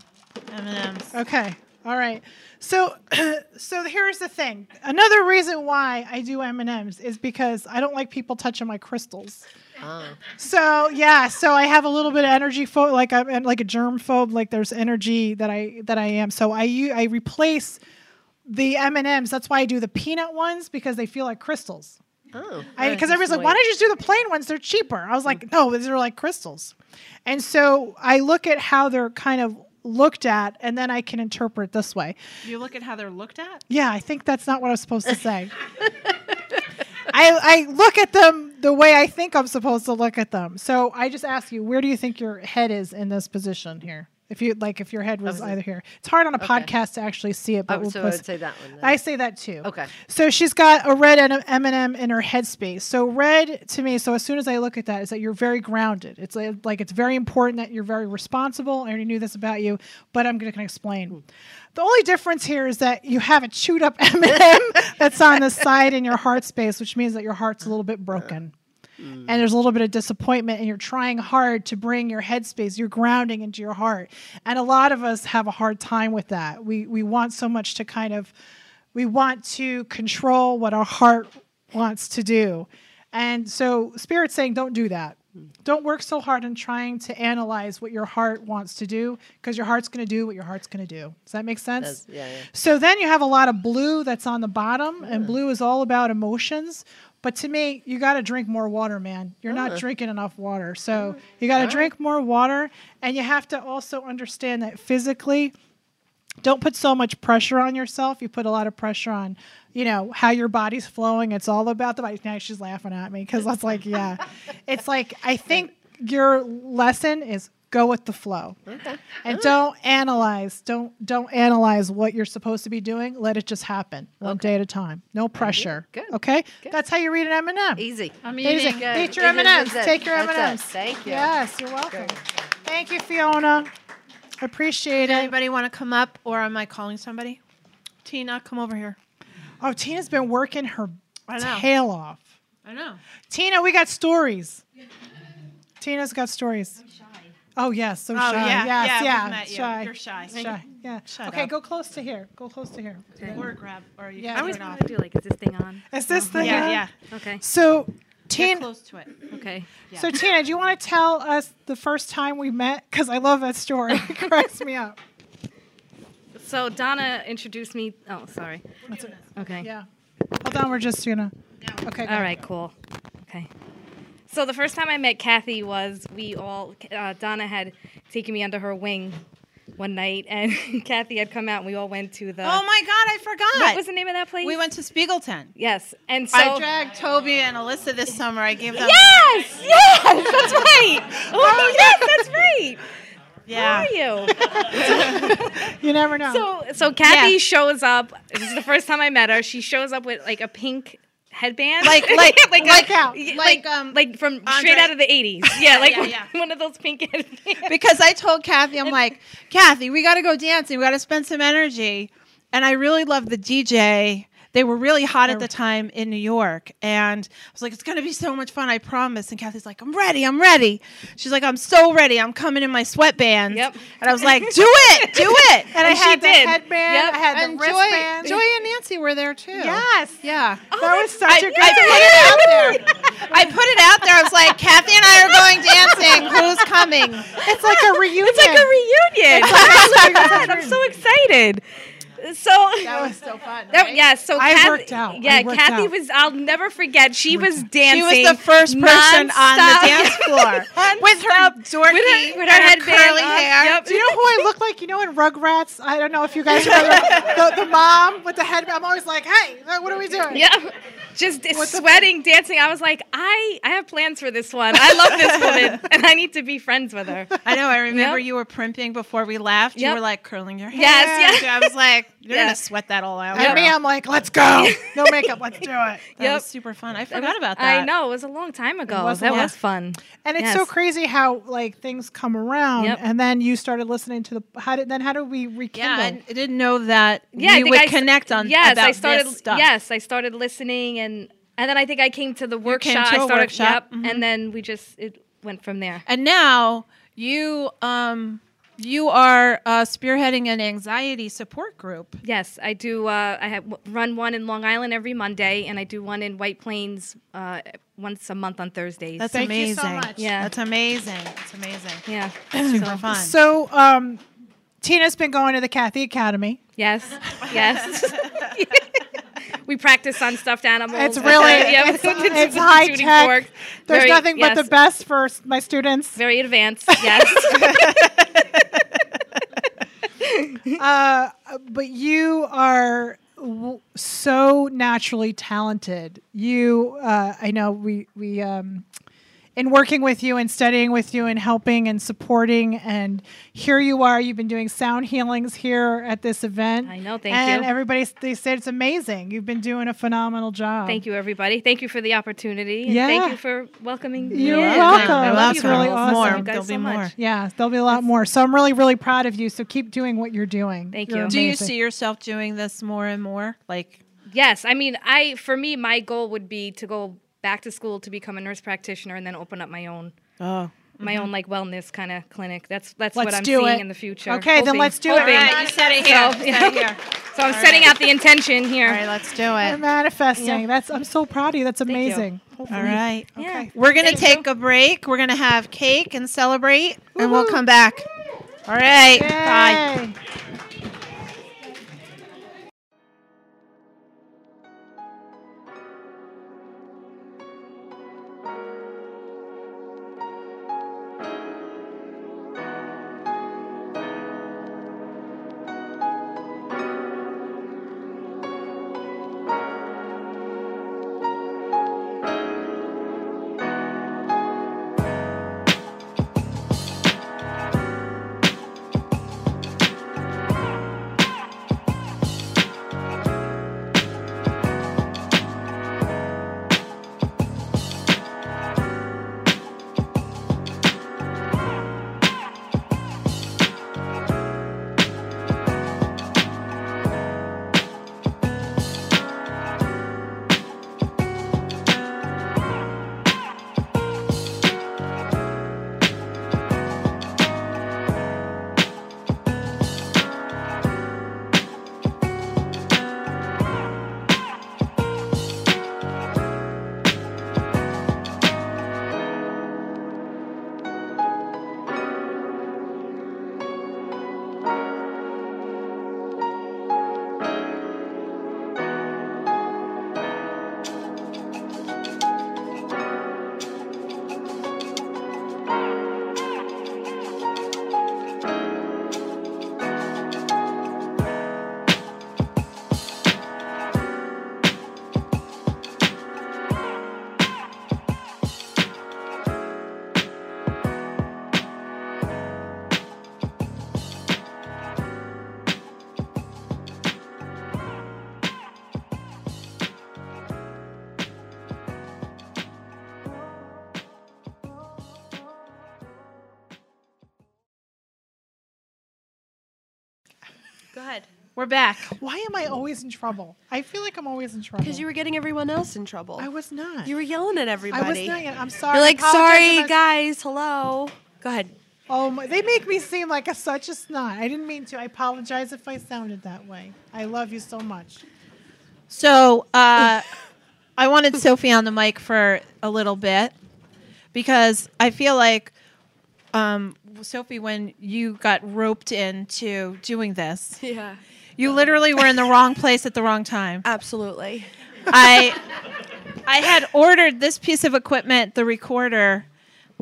S1: M&Ms.
S2: Okay. All right. So, so here's the thing. Another reason why I do M and M's is because I don't like people touching my crystals.
S7: Oh.
S2: So yeah, so I have a little bit of energy phobe, like I'm like a germ phobe. Like there's energy that I that I am. So I u- I replace the M and M's. That's why I do the peanut ones because they feel like crystals.
S7: Oh.
S2: Because everybody's like, why don't you just do the plain ones? They're cheaper. I was like, mm-hmm. no, these are like crystals. And so I look at how they're kind of looked at, and then I can interpret this way.
S1: You look at how they're looked at.
S2: Yeah, I think that's not what I was supposed to say. I, I look at them the way I think I'm supposed to look at them. So I just ask you, where do you think your head is in this position here? If you like, if your head was either here, it's hard on a podcast to actually see it. But
S7: Oh,
S2: we'll
S7: so I
S2: post-
S7: would say that one. then.
S2: I say that too.
S7: Okay.
S2: So she's got a red M and M in her headspace. So red to me. So as soon as I look at that, is that you're very grounded. It's like, like it's very important that you're very responsible. I already knew this about you, but I'm going to explain. Hmm. The only difference here is that you have a chewed up M and M that's on the side in your heart space, which means that your heart's a little bit broken. Mm. And there's a little bit of disappointment, and you're trying hard to bring your headspace, your grounding into your heart. And a lot of us have a hard time with that. We we want so much to kind of we want to control what our heart wants to do. And so Spirit's saying, don't do that. Mm. Don't work so hard on trying to analyze what your heart wants to do because your heart's going to do what your heart's going to do. Does that make sense?
S7: Yeah, yeah.
S2: So then you have a lot of blue that's on the bottom, and blue is all about emotions. But to me, you got to drink more water, man. You're not drinking enough water. So you got to drink more water, and you have to also understand that physically, don't put so much pressure on yourself. You put a lot of pressure on, you know, how your body's flowing. It's all about the body. Now she's laughing at me because that's like, yeah, it's like I think your lesson is go with the flow and don't analyze. Don't don't analyze what you're supposed to be doing. Let it just happen one day at a time. No pressure.
S7: Good.
S2: Okay, Good. that's how you read an M and M.
S7: Easy.
S1: I'm
S2: Easy.
S1: eating.
S7: Good.
S2: Eat your M and M's. Take your M and. M's.
S7: Thank you.
S2: Yes, you're welcome. Thank you, Fiona. Appreciate it.
S1: Anybody want to come up, or am I calling somebody? Tina, come over here.
S2: Oh, Tina's been working her tail off.
S1: I know.
S2: Tina, we got stories. Tina's got stories. Oh yes, so
S1: Oh,
S2: shy.
S1: yeah,
S2: yes,
S1: yeah,
S2: yeah,
S1: met you.
S2: shy.
S1: You're shy.
S2: Shy. Yeah.
S1: Shut
S2: okay,
S1: up.
S2: go close to here. Go close to here. Okay.
S1: Or grab, or you
S2: Yeah.
S1: can
S2: I
S1: turn
S2: was
S1: it
S8: to do like, is this thing on?
S2: Is this oh. the
S1: Yeah, yeah.
S8: Okay.
S2: So, Tina.
S1: close to it.
S8: Okay.
S2: So Tina, do you want to tell us the first time we met? Because I love that story. it cracks me up.
S8: So Donna introduced me. Oh, sorry. Okay.
S2: Yeah. Hold on, we're just gonna. Okay. go.
S8: All right. Cool. Okay. So the first time I met Kathy was we all uh, Donna had taken me under her wing one night, and Kathy had come out, and we all went to the.
S1: Oh my God, I forgot.
S8: What was the name of that place?
S1: We went to Spiegelton.
S8: Yes, and so.
S1: I dragged Toby and Alyssa this summer. I gave them.
S8: Yes, yes, that's right. Oh, yes, that's right.
S1: Yeah.
S8: How are you?
S2: You never know.
S8: So, so Kathy
S1: Yeah.
S8: shows up. This is the first time I met her. She shows up with like a pink headband,
S1: Like, like,
S8: like,
S1: like,
S8: a-
S1: like,
S8: like,
S1: um,
S8: like from
S1: Andre-
S8: straight out of the '80s. Yeah, like
S1: yeah, yeah.
S8: one of those pink headbands.
S1: because I told Kathy, I'm like, Kathy, we got to go dancing. We got to spend some energy. And I really love the DJ. They were really hot at the time in New York. And I was like, it's going to be so much fun, I promise. And Kathy's like, I'm ready. I'm ready. She's like, I'm so ready. I'm coming in my sweatbands.
S8: Yep.
S1: And I was like, do it. Do it.
S2: and I
S8: and she
S2: had the
S8: did.
S2: headband.
S8: Yep.
S2: I had
S1: and
S2: the
S1: Joy,
S2: wristband.
S1: Joy and Nancy were there too.
S2: Yes.
S1: Yeah.
S2: Oh, that was such
S1: I,
S2: a good.
S1: I put it out there. I put it out there. I was like, Kathy and I are going dancing. Who's coming?
S2: it's like a reunion.
S8: It's like a reunion. Oh my God, I'm so excited. So
S1: That was so fun.
S8: That-
S1: right?
S8: yeah, so
S2: I
S8: Kathy,
S2: worked out.
S8: Yeah,
S2: worked
S8: Kathy
S2: out.
S8: was. I'll never forget. She was dancing.
S1: She was the first person on the dance floor with her dorky,
S8: with her, with
S1: and
S8: her headband
S1: curly
S8: up.
S1: hair.
S8: Yep.
S2: Do you know who I look like? You know, in Rugrats. I don't know if you guys remember the, the mom with the headband. I'm always like, "Hey, what are we doing?"
S8: Yeah. Just sweating, dancing. I was like, I, I have plans for this one. I love this woman, and I need to be friends with her.
S1: I know. I remember
S8: Yep.
S1: you were primping before we left. You were like curling your hair.
S8: Yes, yes.
S1: I was like, you're
S8: Yeah.
S1: gonna sweat that all out.
S2: And me, I'm like, "Let's go." No makeup. Let's do it.
S1: That
S8: Yep.
S1: was super fun. I forgot about that.
S8: I know it was a long time ago.
S2: was
S8: that
S2: long-
S8: was fun.
S2: And it's so crazy how like things come around,
S8: Yep.
S2: and then you started listening to the. How did then? How did we rekindle?
S1: Yeah, I, I didn't know that
S8: Yeah,
S1: we would
S8: I s-
S1: connect on
S8: Yes,
S1: about
S8: I started.
S1: this stuff.
S8: Yes, I started listening, and And then I think I came to the workshop.
S1: to
S8: I
S1: a
S8: started,
S1: workshop,
S8: Yep. And then we just it went from there.
S1: And now you um you are uh, spearheading an anxiety support group.
S8: Yes, I do. Uh, I have run one in Long Island every Monday, and I do one in White Plains uh, once a month on Thursdays.
S1: That's
S2: Thank you
S1: amazing.
S2: so much.
S8: Yeah.
S1: That's amazing. That's amazing.
S8: yeah.
S1: Super fun.
S2: So, um, Tina's been going to the Kathy Academy.
S8: Yes. Yes. we practice on stuffed animals.
S2: It's really
S8: yeah,
S2: it's, it's high tech.
S8: forks.
S2: There's
S8: Very-
S2: nothing but the best for my students.
S8: Very advanced. Yes.
S2: Uh, but you are w- so naturally talented. You, uh, I know we we um, in working with you and studying with you and helping and supporting and here you are. You've been doing sound healings here at this event.
S8: I know, thank
S2: and
S8: you.
S2: And everybody they said it's amazing. You've been doing a phenomenal job.
S8: Thank you, everybody. Thank you for the opportunity. And
S2: Yeah.
S8: Thank you for welcoming me.
S2: You're
S8: in.
S2: welcome.
S8: I love
S2: That's
S8: you
S2: really awesome.
S1: More.
S8: You guys
S1: There'll be
S8: so
S1: more.
S8: much.
S2: Yeah, there'll be a lot more. So I'm really, really proud of you. So keep doing what you're doing.
S8: Thank
S2: You're
S8: you.
S1: Do you see yourself doing this more and more? Like
S8: Yes, I mean, I for me, my goal would be to go back to school to become a nurse practitioner and then open up my own,
S1: oh.
S8: my own mm-hmm. like wellness kind of clinic. That's that's
S2: Let's
S8: what I'm
S2: do
S8: seeing
S2: it.
S8: in the future.
S2: Okay, then let's do it.
S8: hoping.
S2: All right,
S1: you said it here.
S8: So,
S1: You it here.
S8: So I'm setting out the intention here.
S1: All right, let's do it.
S2: You're
S1: it.
S2: manifesting.
S8: Yeah.
S2: That's I'm so proud of you. That's
S8: you.
S2: amazing.
S1: All right.
S8: Yeah.
S2: Okay.
S1: We're going to
S8: Thank
S1: take a break. We're going to have cake and celebrate, and we'll come back. All right. Bye.
S2: Yay.
S1: Go We're back.
S2: Why am I always in trouble? I feel like I'm always in trouble.
S7: Because you were getting everyone else in trouble.
S2: I was not.
S7: you were yelling at everybody.
S2: I was not. I'm sorry.
S7: You're like,
S2: I apologize
S7: sorry,
S2: if
S7: guys. Hello. Go ahead.
S2: Oh, my, they make me seem like a such a snot. I didn't mean to. I apologize if I sounded that way. I love you so much.
S1: So uh, I wanted Sofie on the mic for a little bit because I feel like um, Sofie, when you got roped into doing this,
S7: Yeah.
S1: You literally were in the wrong place at the wrong time.
S7: Absolutely.
S1: I I had ordered this piece of equipment, the recorder,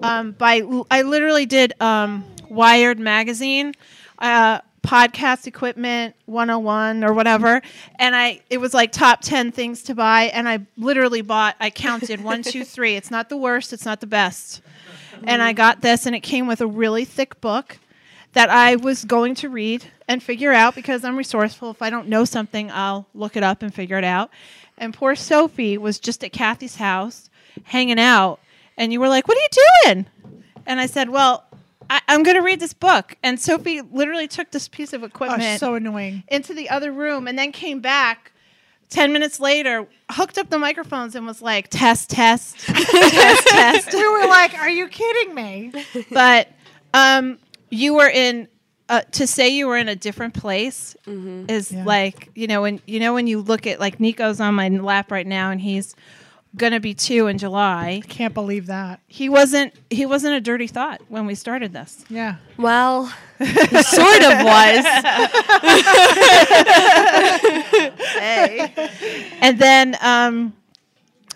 S1: um, by I literally did um, Wired magazine, uh, podcast equipment 101 or whatever, and I it was like top ten things to buy, and I literally bought. I counted one, two, three. It's not the worst. It's not the best. And I got this, and it came with a really thick book that I was going to read and figure out because I'm resourceful. If I don't know something, I'll look it up and figure it out. And poor Sofie was just at Cathy's house hanging out, and you were like, What are you doing? And I said, Well, I, I'm going to read this book. And Sofie literally took this piece of equipment.
S2: Oh,
S1: equipment
S2: so annoying.
S1: into the other room and then came back 10 minutes later, hooked up the microphones and was like, test, test, test, test.
S2: we were like, "Are you kidding me?"
S1: But um, you were in, uh, to say you were in a different place is
S2: Yeah.
S1: like, you know, when, you know, when you look at, like, Nico's on my lap right now and he's going to be two in July.
S2: Can't believe that.
S1: He wasn't, he wasn't a dirty thought when we started this.
S2: Yeah.
S7: Well, he sort of was. hey.
S1: and then um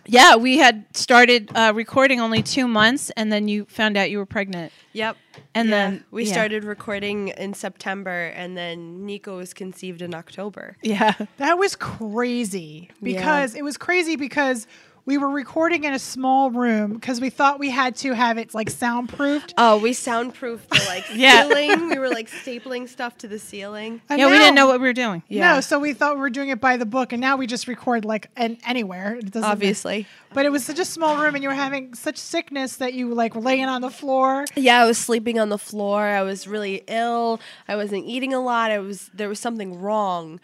S1: yeah we had started uh, recording only two months and then you found out you were pregnant
S7: Yep.
S1: and
S7: Yeah.
S1: then
S7: we
S1: yeah.
S7: started recording in September, and then Nico was conceived in October.
S1: yeah
S2: That was crazy because it was crazy because we were recording in a small room because we thought we had to have it like soundproofed.
S7: Oh, we soundproofed the like
S1: Yeah.
S7: ceiling. We were like stapling stuff to the ceiling.
S2: And
S1: yeah we didn't know what we were doing Yeah.
S2: No, so we thought we were doing it by the book, and now we just record like an, anywhere. It doesn't
S7: Obviously.
S2: But it was such a small room, and you were having such sickness that you like were laying on the floor.
S7: Yeah, I was sleeping on the floor. I was really ill. I wasn't eating a lot. I was there was something wrong.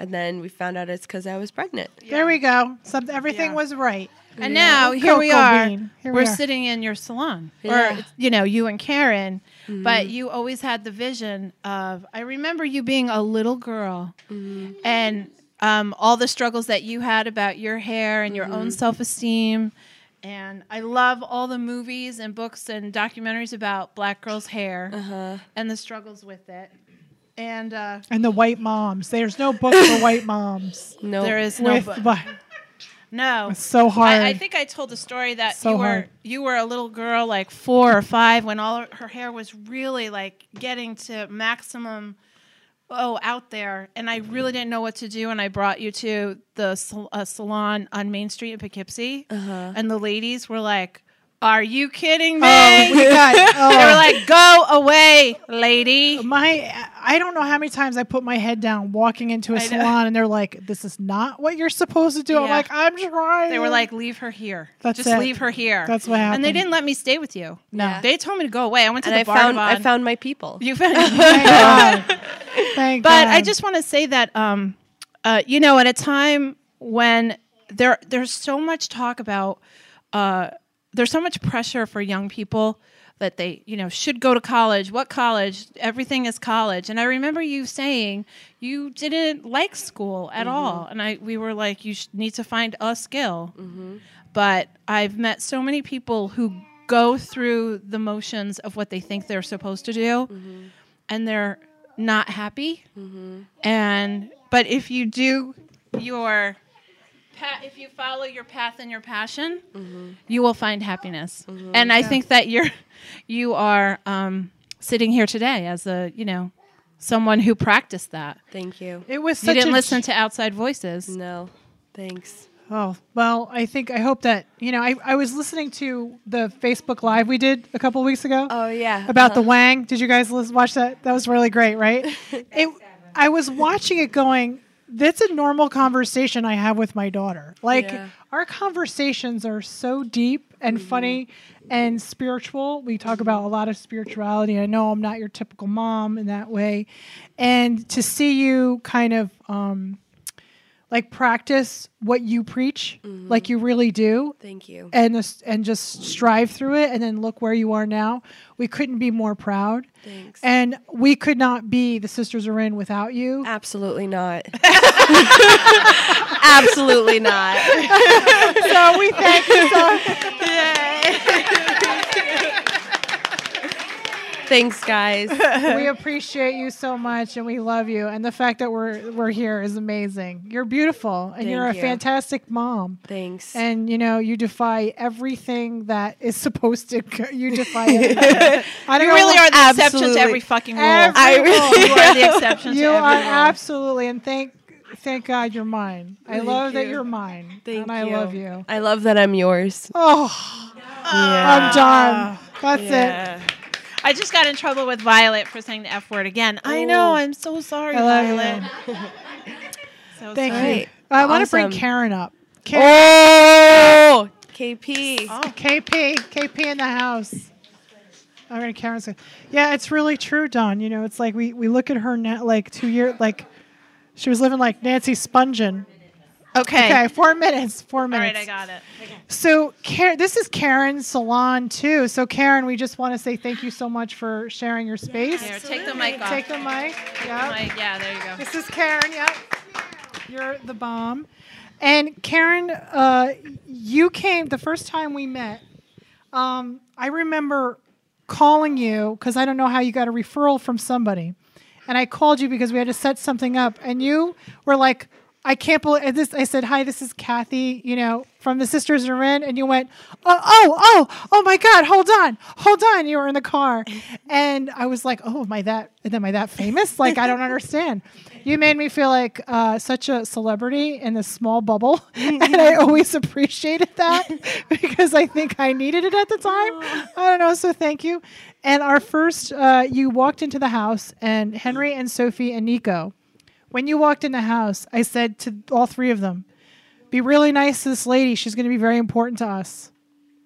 S7: And then we found out it's because I was pregnant.
S2: There we go. Something, everything
S1: Yeah.
S2: was right.
S1: and now here we are.
S2: Here we
S1: we're
S2: are.
S1: sitting in your salon
S7: Yeah.
S1: or you know you and karen
S2: Mm-hmm.
S1: but you always had the vision of i remember you being a little girl
S2: Mm-hmm.
S1: and um, all the struggles that you had about your hair and your
S2: Mm-hmm.
S1: own self-esteem and i love all the movies and books and documentaries about black girls hair
S2: Uh-huh.
S1: and the struggles with it and uh,
S2: And the white moms. There's no book for white moms.
S7: No.
S1: there is no
S2: With,
S1: book.
S2: but
S1: no
S2: it's so hard.
S1: I, I think I told the story that
S2: So
S1: you were
S2: hard.
S1: you were a little girl, like four or five, when all her hair was really like getting to maximum oh out there, and I really didn't know what to do, and I brought you to the sal- uh, salon on Main Street in Poughkeepsie,
S2: Uh-huh.
S1: and the ladies were like. Are you kidding me?
S2: Oh, we got-
S1: they
S2: oh.
S1: were like, "Go away, lady."
S2: my I don't know how many times I put my head down walking into a
S1: I know.
S2: salon and they're like, "This is not what you're supposed to do." I'm like, "I'm trying."
S1: They were like, "Leave her here.
S2: That's
S1: Just
S2: it.
S1: leave her here."
S2: That's what happened.
S1: And they didn't let me stay with you.
S2: No.
S7: Yeah.
S1: They told me to go away. I went to
S7: and
S1: the
S7: I
S1: bar.
S7: found I found my people.
S1: You found.
S2: Thank God. Thank
S1: but I just want to say that, um, uh, you know, at a time when there there's so much talk about, uh, there's so much pressure for young people that they, you know, should go to college. What college? Everything is college. And I remember you saying you didn't like school at mm-hmm. all, and I we were like, you sh- need to find a skill. Mm-hmm. But I've met so many people who go through the motions of what they think they're supposed to do, mm-hmm. and they're not happy. And but if you do your pa- if you follow your path and your passion, mm-hmm. you will find happiness. Mm-hmm. And I think that you're you are um, sitting here today as a you know someone who practiced that.
S7: Thank you.
S2: it was
S1: You didn't
S2: a
S1: listen to outside voices.
S7: No. Thanks.
S2: Oh, well, I think I hope that, you know, I, I was listening to the Facebook Live we did a couple of weeks ago.
S7: Oh yeah.
S2: about the uh-huh. Wang. Did you guys listen, watch that? That was really great, right? it, I was watching it going, that's a normal conversation I have with my daughter. Like,
S7: Yeah.
S2: our conversations are so deep and funny and spiritual. We talk about a lot of spirituality. I know I'm not your typical mom in that way. And to see you kind of, um, like practice what you preach, mm-hmm. like you really do,
S7: Thank you.
S2: and and just strive through it and then look where you are now we couldn't be more proud
S7: Thanks.
S2: and we could not be the sisters are in without you
S7: Absolutely not. Absolutely not.
S2: so we thank you so
S7: Thanks, guys.
S2: we appreciate you so much and we love you and the fact that we're we're here is amazing you're beautiful and you're a
S7: you.
S2: fantastic mom
S7: Thanks.
S2: and you know you defy everything that is supposed to go- you defy it I don't
S1: You
S2: know
S1: really
S2: what-
S1: are the exception to every fucking rule.
S2: Every
S1: I
S2: rule.
S1: really you are the exception
S2: you
S1: to every
S2: are
S1: rule.
S2: absolutely and thank thank God you're mine. I
S7: Thank
S2: love that
S7: you.
S2: you're mine.
S7: Thank
S2: and I
S7: you.
S2: love you.
S7: I love that I'm yours.
S2: Oh, I'm done. That's it.
S1: I just got in trouble with Violet for saying the F word again. I know. I'm so sorry, Violet. So
S2: Thank
S1: sorry.
S2: you. I want to bring Karen up. Oh! Karen,
S7: Oh, KP.
S2: Oh, KP, KP in the house. I'm gonna Karen's. gonna- Yeah, it's really true, Don. You know, it's like we we look at her now, like two years, like she was living like Nancy Spungen.
S1: Okay.
S2: Okay, four minutes. Four minutes.
S1: All right, I got it. Okay.
S2: So, Karen, this is Karen's salon too. So, Karen, we just want to say thank you so much for sharing your space.
S1: Here, take the mic off.
S2: Take the mic. Yeah.
S1: Mic, Yeah, there you go.
S2: This is Karen. Yep. You're the bomb. And Karen, uh, you came the first time we met. Um, I remember calling you because I don't know how you got a referral from somebody, and I called you because we had to set something up, and you were like, "I can't believe this." I said, "Hi, this is Cathy," you know, from the Sisters Are In, and you went, "Oh, oh, oh, oh my God! Hold on, hold on!" You were in the car, and I was like, "Oh, am I that? Am I that famous? Like, I don't understand." You made me feel like uh, such a celebrity in this small bubble, and I always appreciated that because I think I needed it at the time. I don't know, so thank you. And our first, uh, you walked into the house, and Henry and Sofie and Nico. When you walked in the house, I said to all three of them, "Be really nice to this lady. She's going to be very important to us."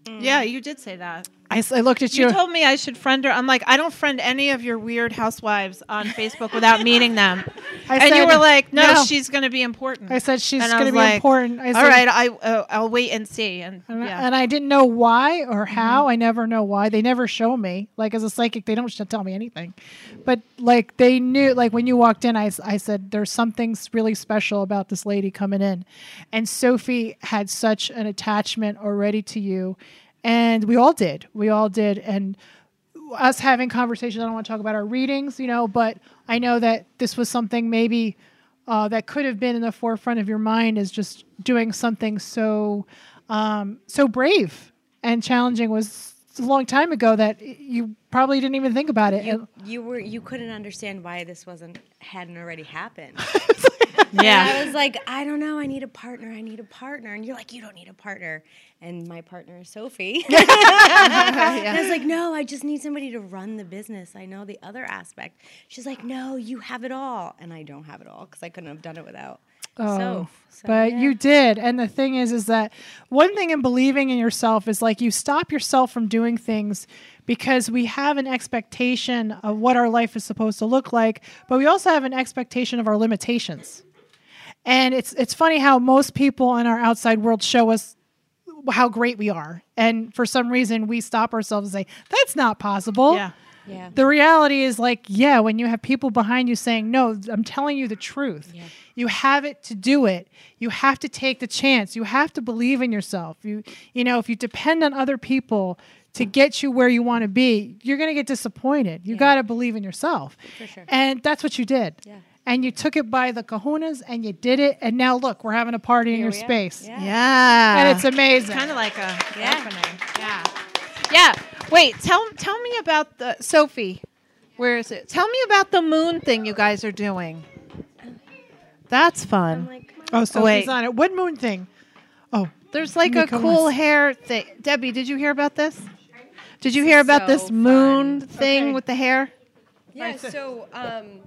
S1: Yeah, you did say that.
S2: I, I looked at you.
S1: You told me I should friend her. I'm like, I don't friend any of your weird housewives on Facebook without meeting them.
S2: I
S1: and you were like, no,
S2: "No."
S1: she's going to be important.
S2: I said she's going to be
S1: like,
S2: important. I said,
S1: All right, I uh, I'll wait and see. And
S2: And, I-
S1: yeah,
S2: and I didn't know why or
S1: Mm-hmm.
S2: how. I never know why. They never show me. Like as a psychic, they don't tell me anything. But like they knew. Like when you walked in, I, I said, "There's something really special about this lady coming in," and Sofie had such an attachment already to you, and we all did. We all did, and us having conversations. I don't want to talk about our readings, you know, but I know that this was something maybe uh, that could have been in the forefront of your mind is just doing something so um, so brave and challenging was a long time ago that you probably didn't even think about it.
S9: you, you were you couldn't understand why this wasn't hadn't already happened.
S1: yeah.
S9: And I was like, I don't know, I need a partner, I need a partner. And you're like, you don't need a partner. And my partner is Sofie. And I was like, no, I just need somebody to run the business. I know the other aspect. She's like, no, you have it all. And I don't have it all because I couldn't have done it without
S2: Oh,
S9: Soph. So,
S2: but
S9: yeah.
S2: you did. And the thing is, is that one thing in believing in yourself is like you stop yourself from doing things because we have an expectation of what our life is supposed to look like, but we also have an expectation of our limitations. And it's it's funny how most people in our outside world show us how great we are, and for some reason we stop ourselves and say that's not possible.
S1: Yeah.
S9: Yeah.
S2: The reality is like, yeah, when you have people behind you saying, "No, I'm telling you the truth." You have it to do it. You have to take the chance. You have to believe in yourself. You you know, if you depend on other people to get you where you want to be, you're going to get disappointed. You got to believe in yourself.
S9: For sure.
S2: And that's what you did.
S9: Yeah.
S2: And you took it by the kahunas and you did it. And now look, we're having a party in your space.
S9: Yeah.
S1: Yeah.
S2: And it's amazing.
S1: kind of like a
S9: Yeah.
S1: happening. Yeah. Yeah. Wait, tell tell me about the Sofie. Where is it? Tell me about the moon thing you guys are doing. That's fun.
S9: Like,
S2: oh, so
S1: wait.
S2: he's on it. What moon thing? Oh,
S1: There's like
S2: Nico
S1: a cool hair thing. Debbie, did you hear about this? Did you hear about this
S7: so
S1: moon thing
S2: Okay.
S1: with the hair?
S7: Yeah, so um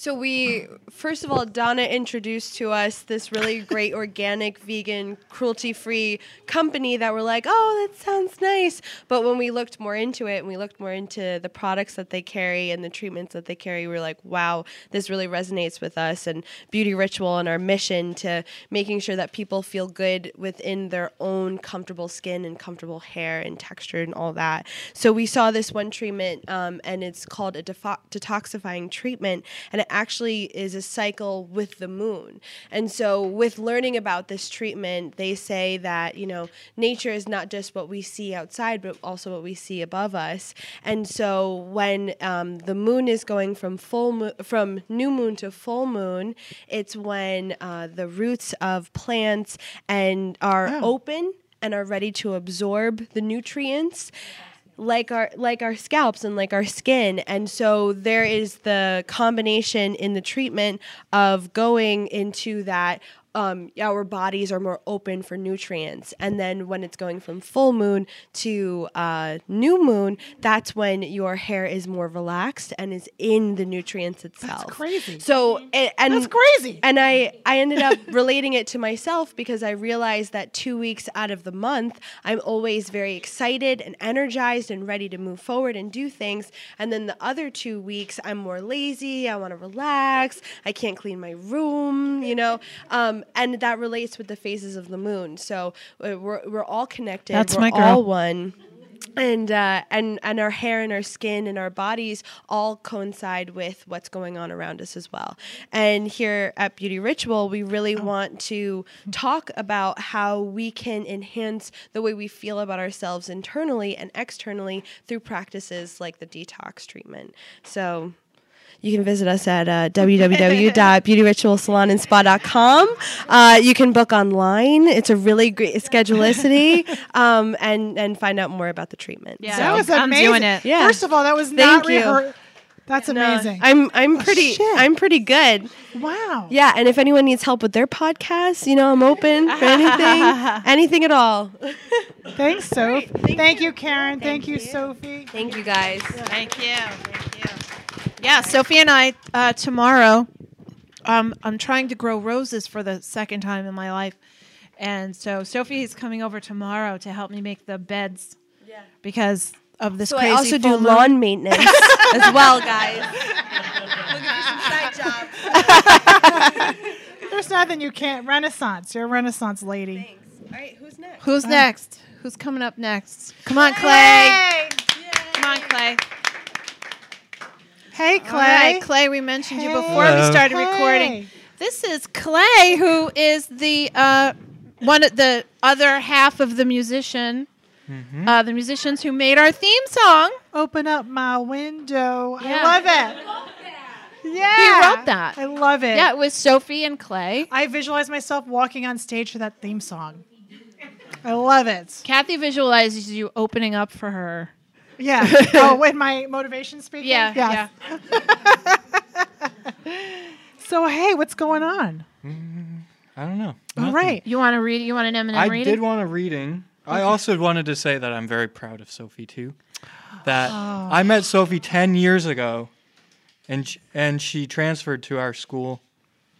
S7: so we first of all Donna introduced to us this really great organic vegan cruelty-free company that we're like, "Oh, that sounds nice." But when we looked more into it and we looked more into the products that they carry and the treatments that they carry, we were like, "Wow, this really resonates with us and Beauty Ritual and our mission to making sure that people feel good within their own comfortable skin and comfortable hair and texture and all that." So we saw this one treatment um, and it's called a defo- detoxifying treatment and actually is a cycle with the moon. And so with learning about this treatment, they say that, you know, nature is not just what we see outside, but also what we see above us. And so when um, the moon is going from full mo- from new moon to full moon, it's when uh, the roots of plants and are open and are ready to absorb the nutrients like our like our scalps and like our skin. And so there is the combination in the treatment of going into that um, our bodies are more open for nutrients and then when it's going from full moon to uh, new moon that's when your hair is more relaxed and is in the nutrients itself That's
S2: crazy.
S7: so and, and
S2: That's crazy.
S7: and I, I ended up relating it to myself because I realized that two weeks out of the month, I'm always very excited and energized and ready to move forward and do things. And then the other two weeks, I'm more lazy. I want to relax. I can't clean my room, you know. Um, Um, and that relates with the phases of the moon. So uh, we're, we're all connected.
S1: That's
S7: we're
S1: my girl.
S7: all one. And uh, and and our hair and our skin and our bodies all coincide with what's going on around us as well. And here at Beauty Ritual, we really want to talk about how we can enhance the way we feel about ourselves internally and externally through practices like the detox treatment. So you can visit us at uh, www.beautyritualsalonandspa.com. Uh, you can book online. It's a really great schedulicity, um, and and find out more about the treatment.
S1: Yeah.
S7: So-
S2: That was amazing.
S1: I'm doing it.
S7: Yeah.
S2: First of all, that was
S7: Thank
S2: not
S7: you.
S2: rehearsed. That's
S7: No,
S2: amazing.
S7: I'm I'm pretty
S2: shit.
S7: I'm pretty good.
S2: wow.
S7: Yeah, and if anyone needs help with their podcast, you know, I'm open for anything, anything at all.
S2: Thanks, Soph.
S7: Thank
S2: Thank, you, Karen. Thank, you, Sofie.
S7: Thank you guys.
S1: Thank you. Thank you. Yeah, Sofie and I uh, tomorrow. Um, I'm trying to grow roses for the second time in my life, and so Sofie is coming over tomorrow to help me make the beds. Yeah. Because of this
S7: So I
S1: crazy
S7: also do
S1: full moon.
S7: lawn maintenance as well, guys.
S2: There's nothing you can't. Renaissance. You're a Renaissance lady. Thanks.
S7: All right, who's next?
S1: Who's next? Who's coming up next? Come on, Clay.
S2: Hey,
S1: Come on, Clay.
S2: Hey, Clay.
S1: right, Clay. We mentioned you
S2: Hey.
S1: before we started
S2: Hey.
S1: recording. This is Clay, who is the uh, one of the other half of the musician, uh, the musicians who made our theme song.
S2: Open up my window.
S1: Yeah.
S2: I love it. Yeah.
S1: He wrote that.
S2: I love it.
S1: Yeah, it was Sofie and Clay.
S2: I visualize myself walking on stage for that theme song. I love it.
S1: Cathy visualizes you opening up for her.
S2: Yeah. oh, with my motivation speaking?
S1: Yeah,
S2: Yes. So, hey, what's going on?
S3: Mm, I don't know.
S2: All
S3: Nothing.
S2: right.
S1: You want to read? You want an M&M
S3: I
S1: reading?
S3: I did want a reading. I also wanted to say that I'm very proud of Sofie too. That
S2: Oh.
S3: I met Sofie 10 years ago and sh- and she transferred to our school.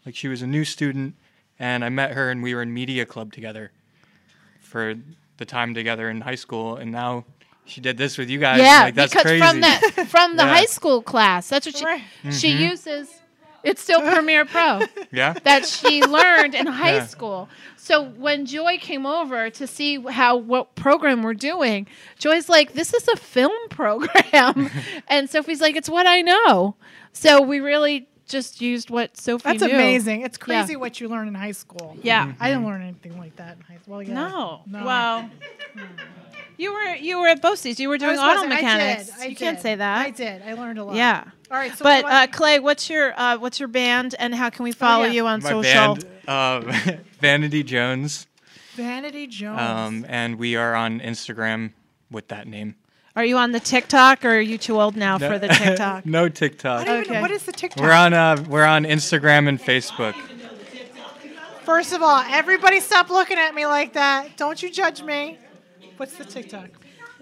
S3: Like she was a new student and I met her and we were in media club together for the time together in high school and now she did this with you guys.
S1: yeah,
S3: like, that's
S1: because
S3: crazy.
S1: from the from the
S3: Yeah.
S1: high school class, that's what she
S2: Right.
S1: she mm-hmm. uses. It's still Premiere Pro.
S3: yeah.
S1: that she learned in high
S3: Yeah.
S1: school. So when Joy came over to see how what program we're doing, Joy's like, "This is a film program," and Sofie's like, "It's what I know." So we really just used what Sofie
S2: That's
S1: knew.
S2: amazing. It's
S1: Yeah.
S2: crazy what you learn in high school.
S1: Yeah.
S2: I didn't learn anything like that in high school. Well, yeah.
S1: No.
S2: No.
S1: Well, you were you were at BOCES. You were doing
S2: was
S1: auto
S2: supposed to- I
S1: mechanics.
S2: did, I
S1: you can't say that.
S2: I did. I learned a lot.
S1: Yeah.
S2: All right. So
S1: But
S2: what-
S1: uh, Clay, what's your uh, what's your band and how can we follow
S2: yeah.
S1: you on
S3: My
S1: social?
S3: band uh, Vanity Jones
S2: Vanity Jones.
S3: um, and we are on Instagram with that name.
S1: Are you on the TikTok or are you too old now for the TikTok?
S3: no TikTok.
S2: I don't even know
S1: okay.
S2: what is the TikTok.
S3: We're on uh, we're on Instagram and Facebook.
S2: First of all, everybody stop looking at me like that. Don't you judge me. What's the TikTok?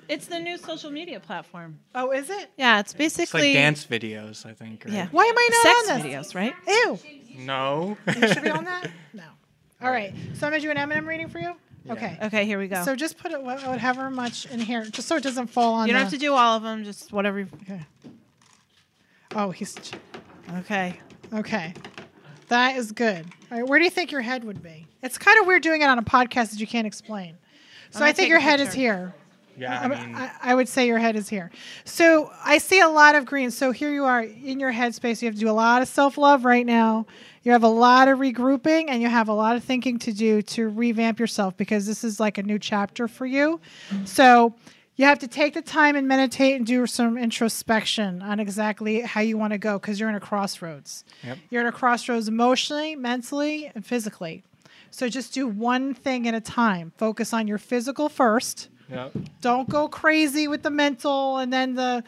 S1: It's the new social media platform.
S2: Oh, is it?
S1: Yeah, it's
S3: It's
S1: basically
S3: like dance videos, I think. Right?
S1: Yeah.
S2: Why am I not
S1: sex
S2: on this?
S1: videos, right?
S2: Ew.
S3: No.
S2: You should be on that? No. All right. So I'm going to do an M&M reading for you? Okay.
S1: Okay, here we go.
S2: So just put it wha- whatever much in here, just so it doesn't fall on
S1: you don't
S2: the-
S1: have to do all of them, just whatever. you-
S2: Okay. Oh, he's
S1: Okay.
S2: okay. That is good. All right, where do you think your head would be? It's kind of weird doing it on a podcast that you can't explain. So I think your
S1: a
S2: head is here.
S3: yeah, I
S2: I,
S3: mean,
S2: I, I would say your head is here. So I see a lot of green. So here you are in your headspace. You have to do a lot of self love right now. You have a lot of regrouping and you have a lot of thinking to do to revamp yourself because this is like a new chapter for you. So you have to take the time and meditate and do some introspection on exactly how you want to go because you're in a crossroads.
S3: Yep.
S2: You're in a crossroads emotionally, mentally, and physically. So just do one thing at a time. Focus on your physical first.
S3: Yep.
S2: don't go crazy with the mental and then the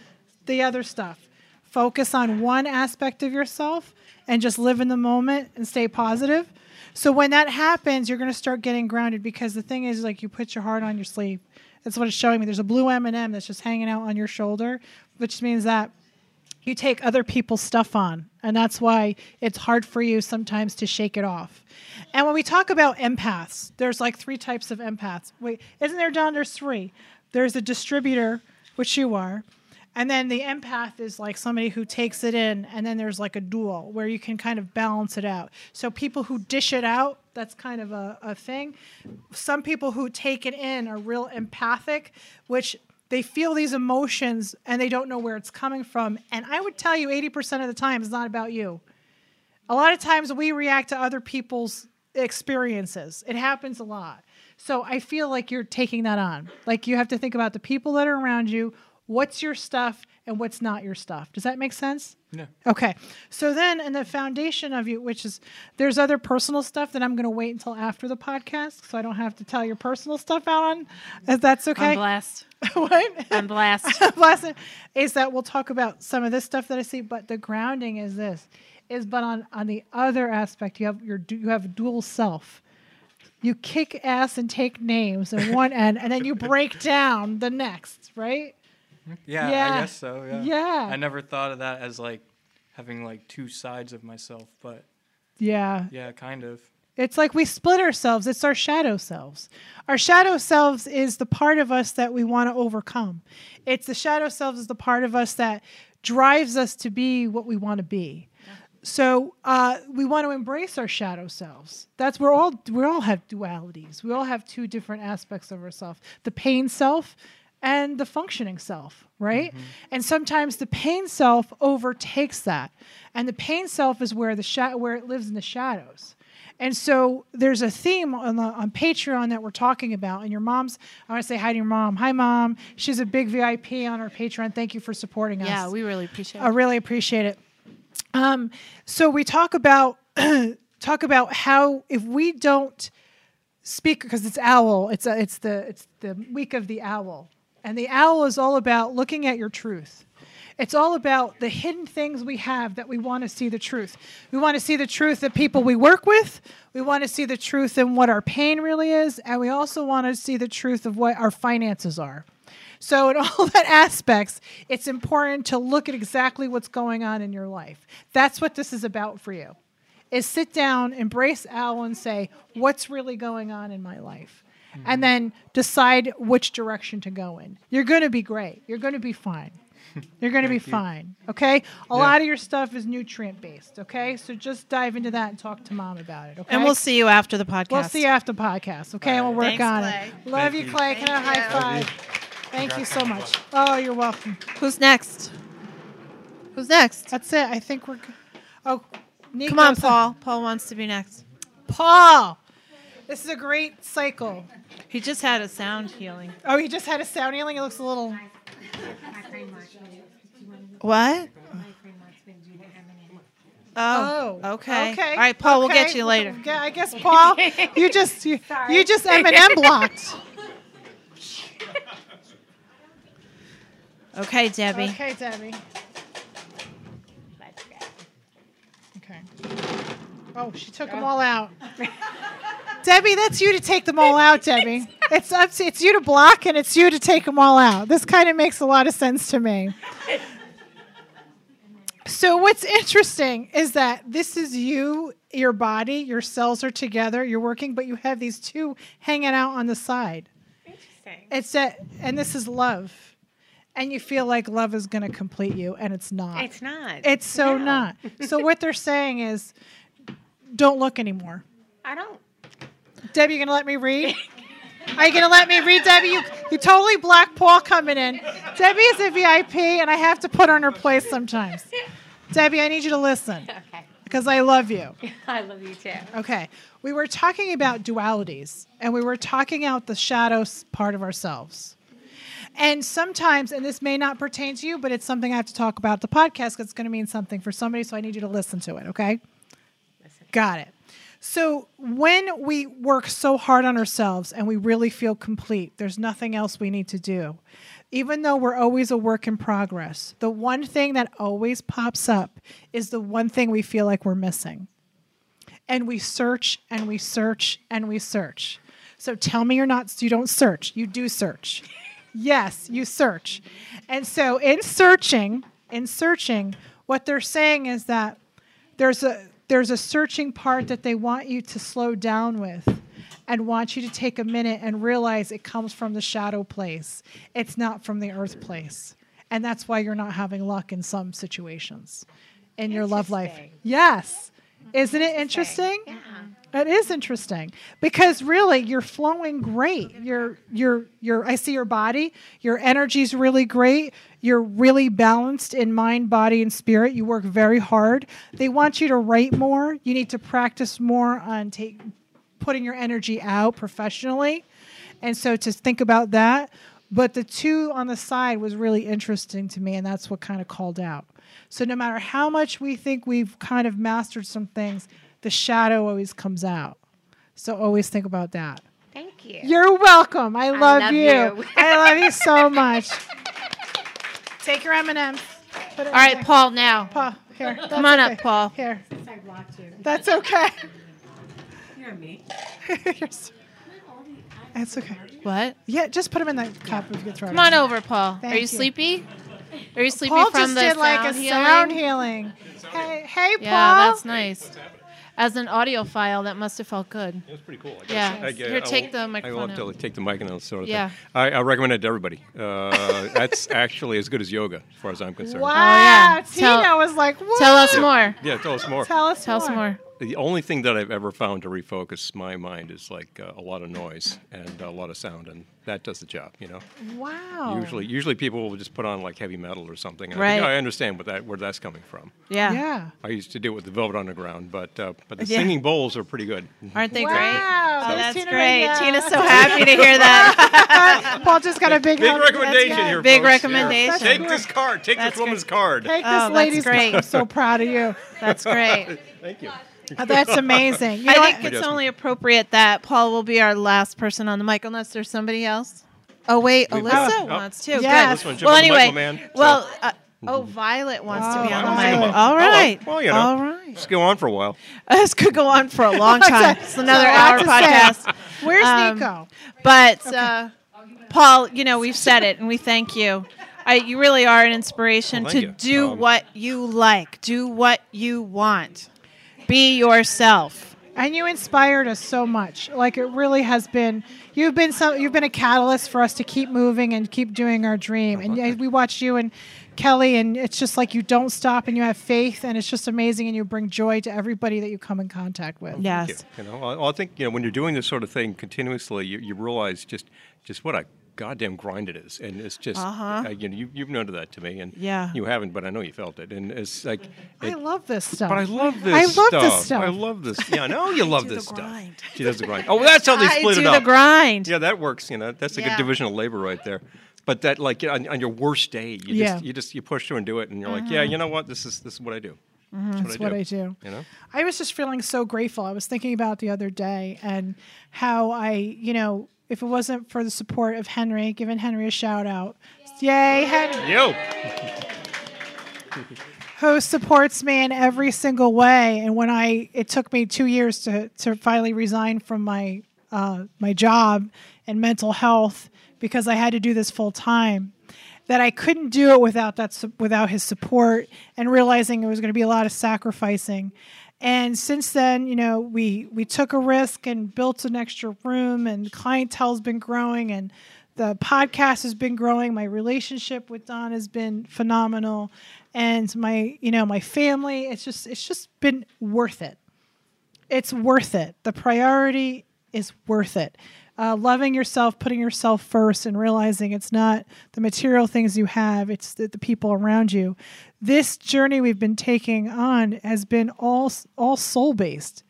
S2: the other stuff. Focus on one aspect of yourself and just live in the moment and stay positive. So when that happens you're going to start getting grounded because the thing is like you put your heart on your sleeve. That's what it's showing me. There's a blue m&m that's just hanging out on your shoulder which means that you take other people's stuff on and that's why it's hard for you sometimes to shake it off and when we talk about empaths there's like three types of empaths wait isn't there don there's three there's a distributor which you are And then the empath is like somebody who takes it in, and then there's like a dual where you can kind of balance it out. So people who dish it out, that's kind of a, a thing. Some people who take it in are real empathic, which they feel these emotions and they don't know where it's coming from. And I would tell you 80% of the time it's not about you. A lot of times we react to other people's experiences. It happens a lot. So I feel like you're taking that on. Like you have to think about the people that are around you, what's your stuff and what's not your stuff. Does that make sense?
S3: Yeah.
S2: Okay. So then in the foundation of you, which is there's other personal stuff that I'm going to wait until after the podcast so I don't have to tell your personal stuff out on. If that's okay.
S1: I'm blessed.
S2: what?
S1: I'm blessed.
S2: blessed is that we'll talk about some of this stuff that I see, but the grounding is this is but on on the other aspect you have your you have dual self. You kick ass and take names in one end, and then you break down the next, right?
S3: Yeah,
S2: Yeah.
S3: I guess so. Yeah.
S2: Yeah.
S3: I never thought of that as like having like two sides of myself, but
S2: Yeah.
S3: yeah, kind of.
S2: It's like we split ourselves. It's our shadow selves. Our shadow selves is the part of us that we want to overcome. It's the shadow selves is the part of us that drives us to be what we want to be. So uh, we want to embrace our shadow selves. That's we're all we all have dualities. We all have two different aspects of ourselves: the pain self and the functioning self, right? And sometimes the pain self overtakes that, and the pain self is where the sha- where it lives in the shadows. And so there's a theme on, the, on Patreon that we're talking about. And your mom's, I want to say hi to your mom. Hi, mom. She's a big VIP on our Patreon. Thank you for supporting us.
S1: Yeah, we really appreciate it.
S2: I really appreciate it. Um, so we talk about talk about how if we don't speak because it's owl, it's a, it's the it's the week of the owl, and the owl is all about looking at your truth. It's all about the hidden things we have that we want to see the truth. We want to see the truth that people we work with. We want to see the truth in what our pain really is, and we also want to see the truth of what our finances are. So, in all that aspects, it's important to look at exactly what's going on in your life. That's what this is about for you. Is sit down, embrace Al, and say, "What's really going on in my life?" And then decide which direction to go in. You're going to be great. You're going to be fine. You're going to be
S3: you.
S2: fine. Okay. A
S3: Yeah.
S2: lot of your stuff is nutrient based. Okay. So just dive into that and talk to mom about it. Okay.
S1: And we'll see you after the podcast.
S2: We'll see you after the podcast. Okay. And we'll work
S1: Thanks,
S2: on
S1: Clay.
S2: it. Love
S3: Thank
S2: you,
S3: you.
S2: Clay. Can I high
S3: Love you.
S2: five? Thank you so much. Oh, you're welcome.
S1: Who's next? Who's next?
S2: That's it. I think we're. Good. Oh, Nico,
S1: Come on,
S2: so-
S1: Paul. Paul wants to be next.
S2: Paul. This is a great cycle.
S1: He just had a sound healing.
S2: Oh, he just had a sound healing. It looks a little.
S1: What?
S2: Oh,
S1: Oh, okay.
S2: Okay.
S1: All right, Paul, we'll get you later.
S2: Yeah, I guess Paul, you just you, you just M&M blocked.
S1: Okay, Debbie.
S2: Okay, Debbie. Okay. Oh, she took them all out. Debbie, that's you to take them all out, Debbie. It's up to, it's you to block and it's you to take them all out. This kind of makes a lot of sense to me. So what's interesting is that this is you, your body, your cells are together, you're working, but you have these two hanging out on the side.
S9: Interesting.
S2: It's that, and this is love, and you feel like love is going to complete you, and it's not.
S9: It's not.
S2: It's so
S9: No.
S2: not. So what they're saying is, don't look anymore.
S9: I don't.
S2: Debbie, you gonna let me read? Are you gonna let me read, Debbie? You, you totally black Paul coming in. Debbie is a VIP, and I have to put her in her place sometimes. Debbie, I need you to listen
S9: Okay.
S2: because I love you.
S9: I love you too.
S2: Okay. We were talking about dualities and we were talking out the shadows part of ourselves. And sometimes, and this may not pertain to you, but it's something I have to talk about the podcast because it's going to mean something for somebody. So I need you to listen to it. Okay. Listen. Got it. So when we work so hard on ourselves and we really feel complete, there's nothing else we need to do. Even though we're always a work in progress, the one thing that always pops up is the one thing we feel like we're missing and we search and we search and we search. So tell me you're not you don't search. You do search. yes, you search. And so in searching, in searching, what they're saying is that there's a there's a searching part that they want you to slow down with and want you to take a minute and realize it comes from the shadow place. It's not from the earth place. and that's why you're not having luck in some situations in your love life. Yes. Isn't it interesting? It is interesting because really you're flowing great. You're you're you're I see your body, your energy's really great. You're really balanced in mind, body and spirit. You work very hard. They want you to write more. You need to practice more on take putting your energy out professionally. And so to think about that, but the two on the side was really interesting to me and that's what kind of called out. So no matter how much we think we've kind of mastered some things, the shadow always comes out. So always think about that.
S9: Thank you.
S2: You're welcome. I love,
S9: love
S2: you.
S9: you.
S2: I love you so much. Take your M&Ms. Put it
S1: All right,
S2: there.
S1: Paul. Now,
S2: Paul, here. That's
S1: come on
S2: okay.
S1: up, Paul.
S2: Here. That's okay.
S9: You're me.
S2: You're so- That's okay.
S1: What?
S2: Yeah, just put them in that cup if you could throw
S1: Come on over, Paul.
S2: Thank
S1: Are you,
S2: you.
S1: sleepy? Are you sleepy
S2: Paul
S1: from
S2: just
S1: the
S2: did like a
S1: healing?
S2: sound healing. Hey, hey, Paul.
S1: Yeah, that's nice. As an audiophile, that must have felt good.
S10: It was pretty cool. I guess.
S1: Yeah.
S10: I,
S1: Here, take the microphone.
S10: I love to
S1: out.
S10: take the mic and that sort of
S1: Yeah.
S10: thing. I, I recommend it to everybody. Uh, that's actually as good as yoga, as far as I'm concerned.
S2: Wow.
S1: yeah.
S2: Tina
S1: Tell-
S2: was like, what?
S1: Tell us more.
S10: Yeah, tell us more.
S2: Tell us
S1: Tell
S2: more.
S1: us more.
S10: The only thing that I've ever found to refocus my mind is like uh, a lot of noise and a lot of sound, and that does the job. You know,
S2: Wow.
S10: usually usually people will just put on like heavy metal or something. And I,
S1: Right.
S10: think, "Oh, I understand what that where that's coming from.
S1: Yeah.
S2: Yeah.
S10: I used to do it with the Velvet Underground, but uh, but the
S1: Yeah.
S10: singing bowls are pretty good.
S1: Aren't they
S2: Wow.
S1: great?
S2: There's
S1: That's
S2: Tina
S1: great.
S2: right.
S1: Tina's so happy to hear that.
S2: Paul just got a big,
S10: Big recommendation here.
S1: Big
S10: folks.
S1: recommendation.
S10: Take this card. Take
S1: That's
S10: this woman's card.
S2: Take
S1: Oh,
S2: this
S1: that's
S2: lady's
S1: great.
S2: I'm so proud of you.
S1: That's great.
S10: Thank you.
S2: Oh, that's amazing. You know
S1: I
S2: what?
S1: think it's only appropriate that Paul will be our last person on the mic, unless there's somebody else. Oh wait,
S10: We've-
S1: Alyssa
S10: oh,
S1: wants to.
S2: yes.
S10: This one,
S1: Good.
S10: jump
S1: Well,
S10: on the mic,
S1: anyway,
S10: man. So-
S1: well, uh, oh, Violet wants to be on the
S2: Oh,
S1: mic.
S2: Violet.
S1: All right.
S10: Well, you know.
S1: All right.
S10: Just go on for a while.
S1: This could go on for a long time. It's another
S2: a lot
S1: hour podcast.
S2: Where's
S1: Um,
S2: Nico?
S1: But uh, Paul, you know, we've said it, and we thank you. I, you really are an inspiration
S10: Well,
S1: to
S10: thank
S1: do.
S10: Um,
S1: what you like, do what you want, be yourself.
S2: And you inspired us so much. Like it really has been. You've been some. You've been a catalyst for us to keep moving and keep doing our dream. And we watch you and Kelly, and it's just like you don't stop and you have faith, and it's just amazing, and you bring joy to everybody that you come in contact with.
S1: Yes.
S10: You. You know, I, I think you know when you're doing this sort of thing continuously, you, you realize just just what a goddamn grind it is, and it's just
S1: Uh-huh.
S10: uh, you know you, you've noted that to me, and
S1: Yeah.
S10: you haven't, but I know you felt it, and it's like.
S2: I love this stuff.
S10: but I love this stuff.
S2: I love
S10: stuff.
S2: this stuff.
S10: I love this. Yeah, I know you love
S1: do
S10: this
S1: the
S10: stuff.
S1: grind.
S10: She does the grind. Oh, that's how they
S1: I
S10: split
S1: do
S10: it
S1: the
S10: up.
S1: grind.
S10: Yeah, that works. You know, that's a
S1: Yeah.
S10: good division of labor right there. But that, like, on, on your worst day, you
S2: Yeah.
S10: just you just you push through and do it, and you're like, yeah, you know what? This is this is what I do. That's
S2: That's what I do.
S10: You know.
S2: I was just feeling so grateful. I was thinking about the other day and how I, you know, if it wasn't for the support of Henry, giving Henry a shout out. Yay, Henry,
S10: Yo.
S2: who supports me in every single way. And when I, it took me two years to, to finally resign from my, uh, my job in mental health because I had to do this full time. That I couldn't do it without that, su- without his support, and realizing it was going to be a lot of sacrificing. And since then, you know, we we took a risk and built an extra room, and clientele's been growing, and the podcast has been growing. My relationship with Don has been phenomenal, and my you know my family. It's just it's just been worth it. It's worth it. The priority is worth it. Uh, loving yourself, putting yourself first, and realizing it's not the material things you have, it's the, the people around you. This journey we've been taking on has been all all soul based,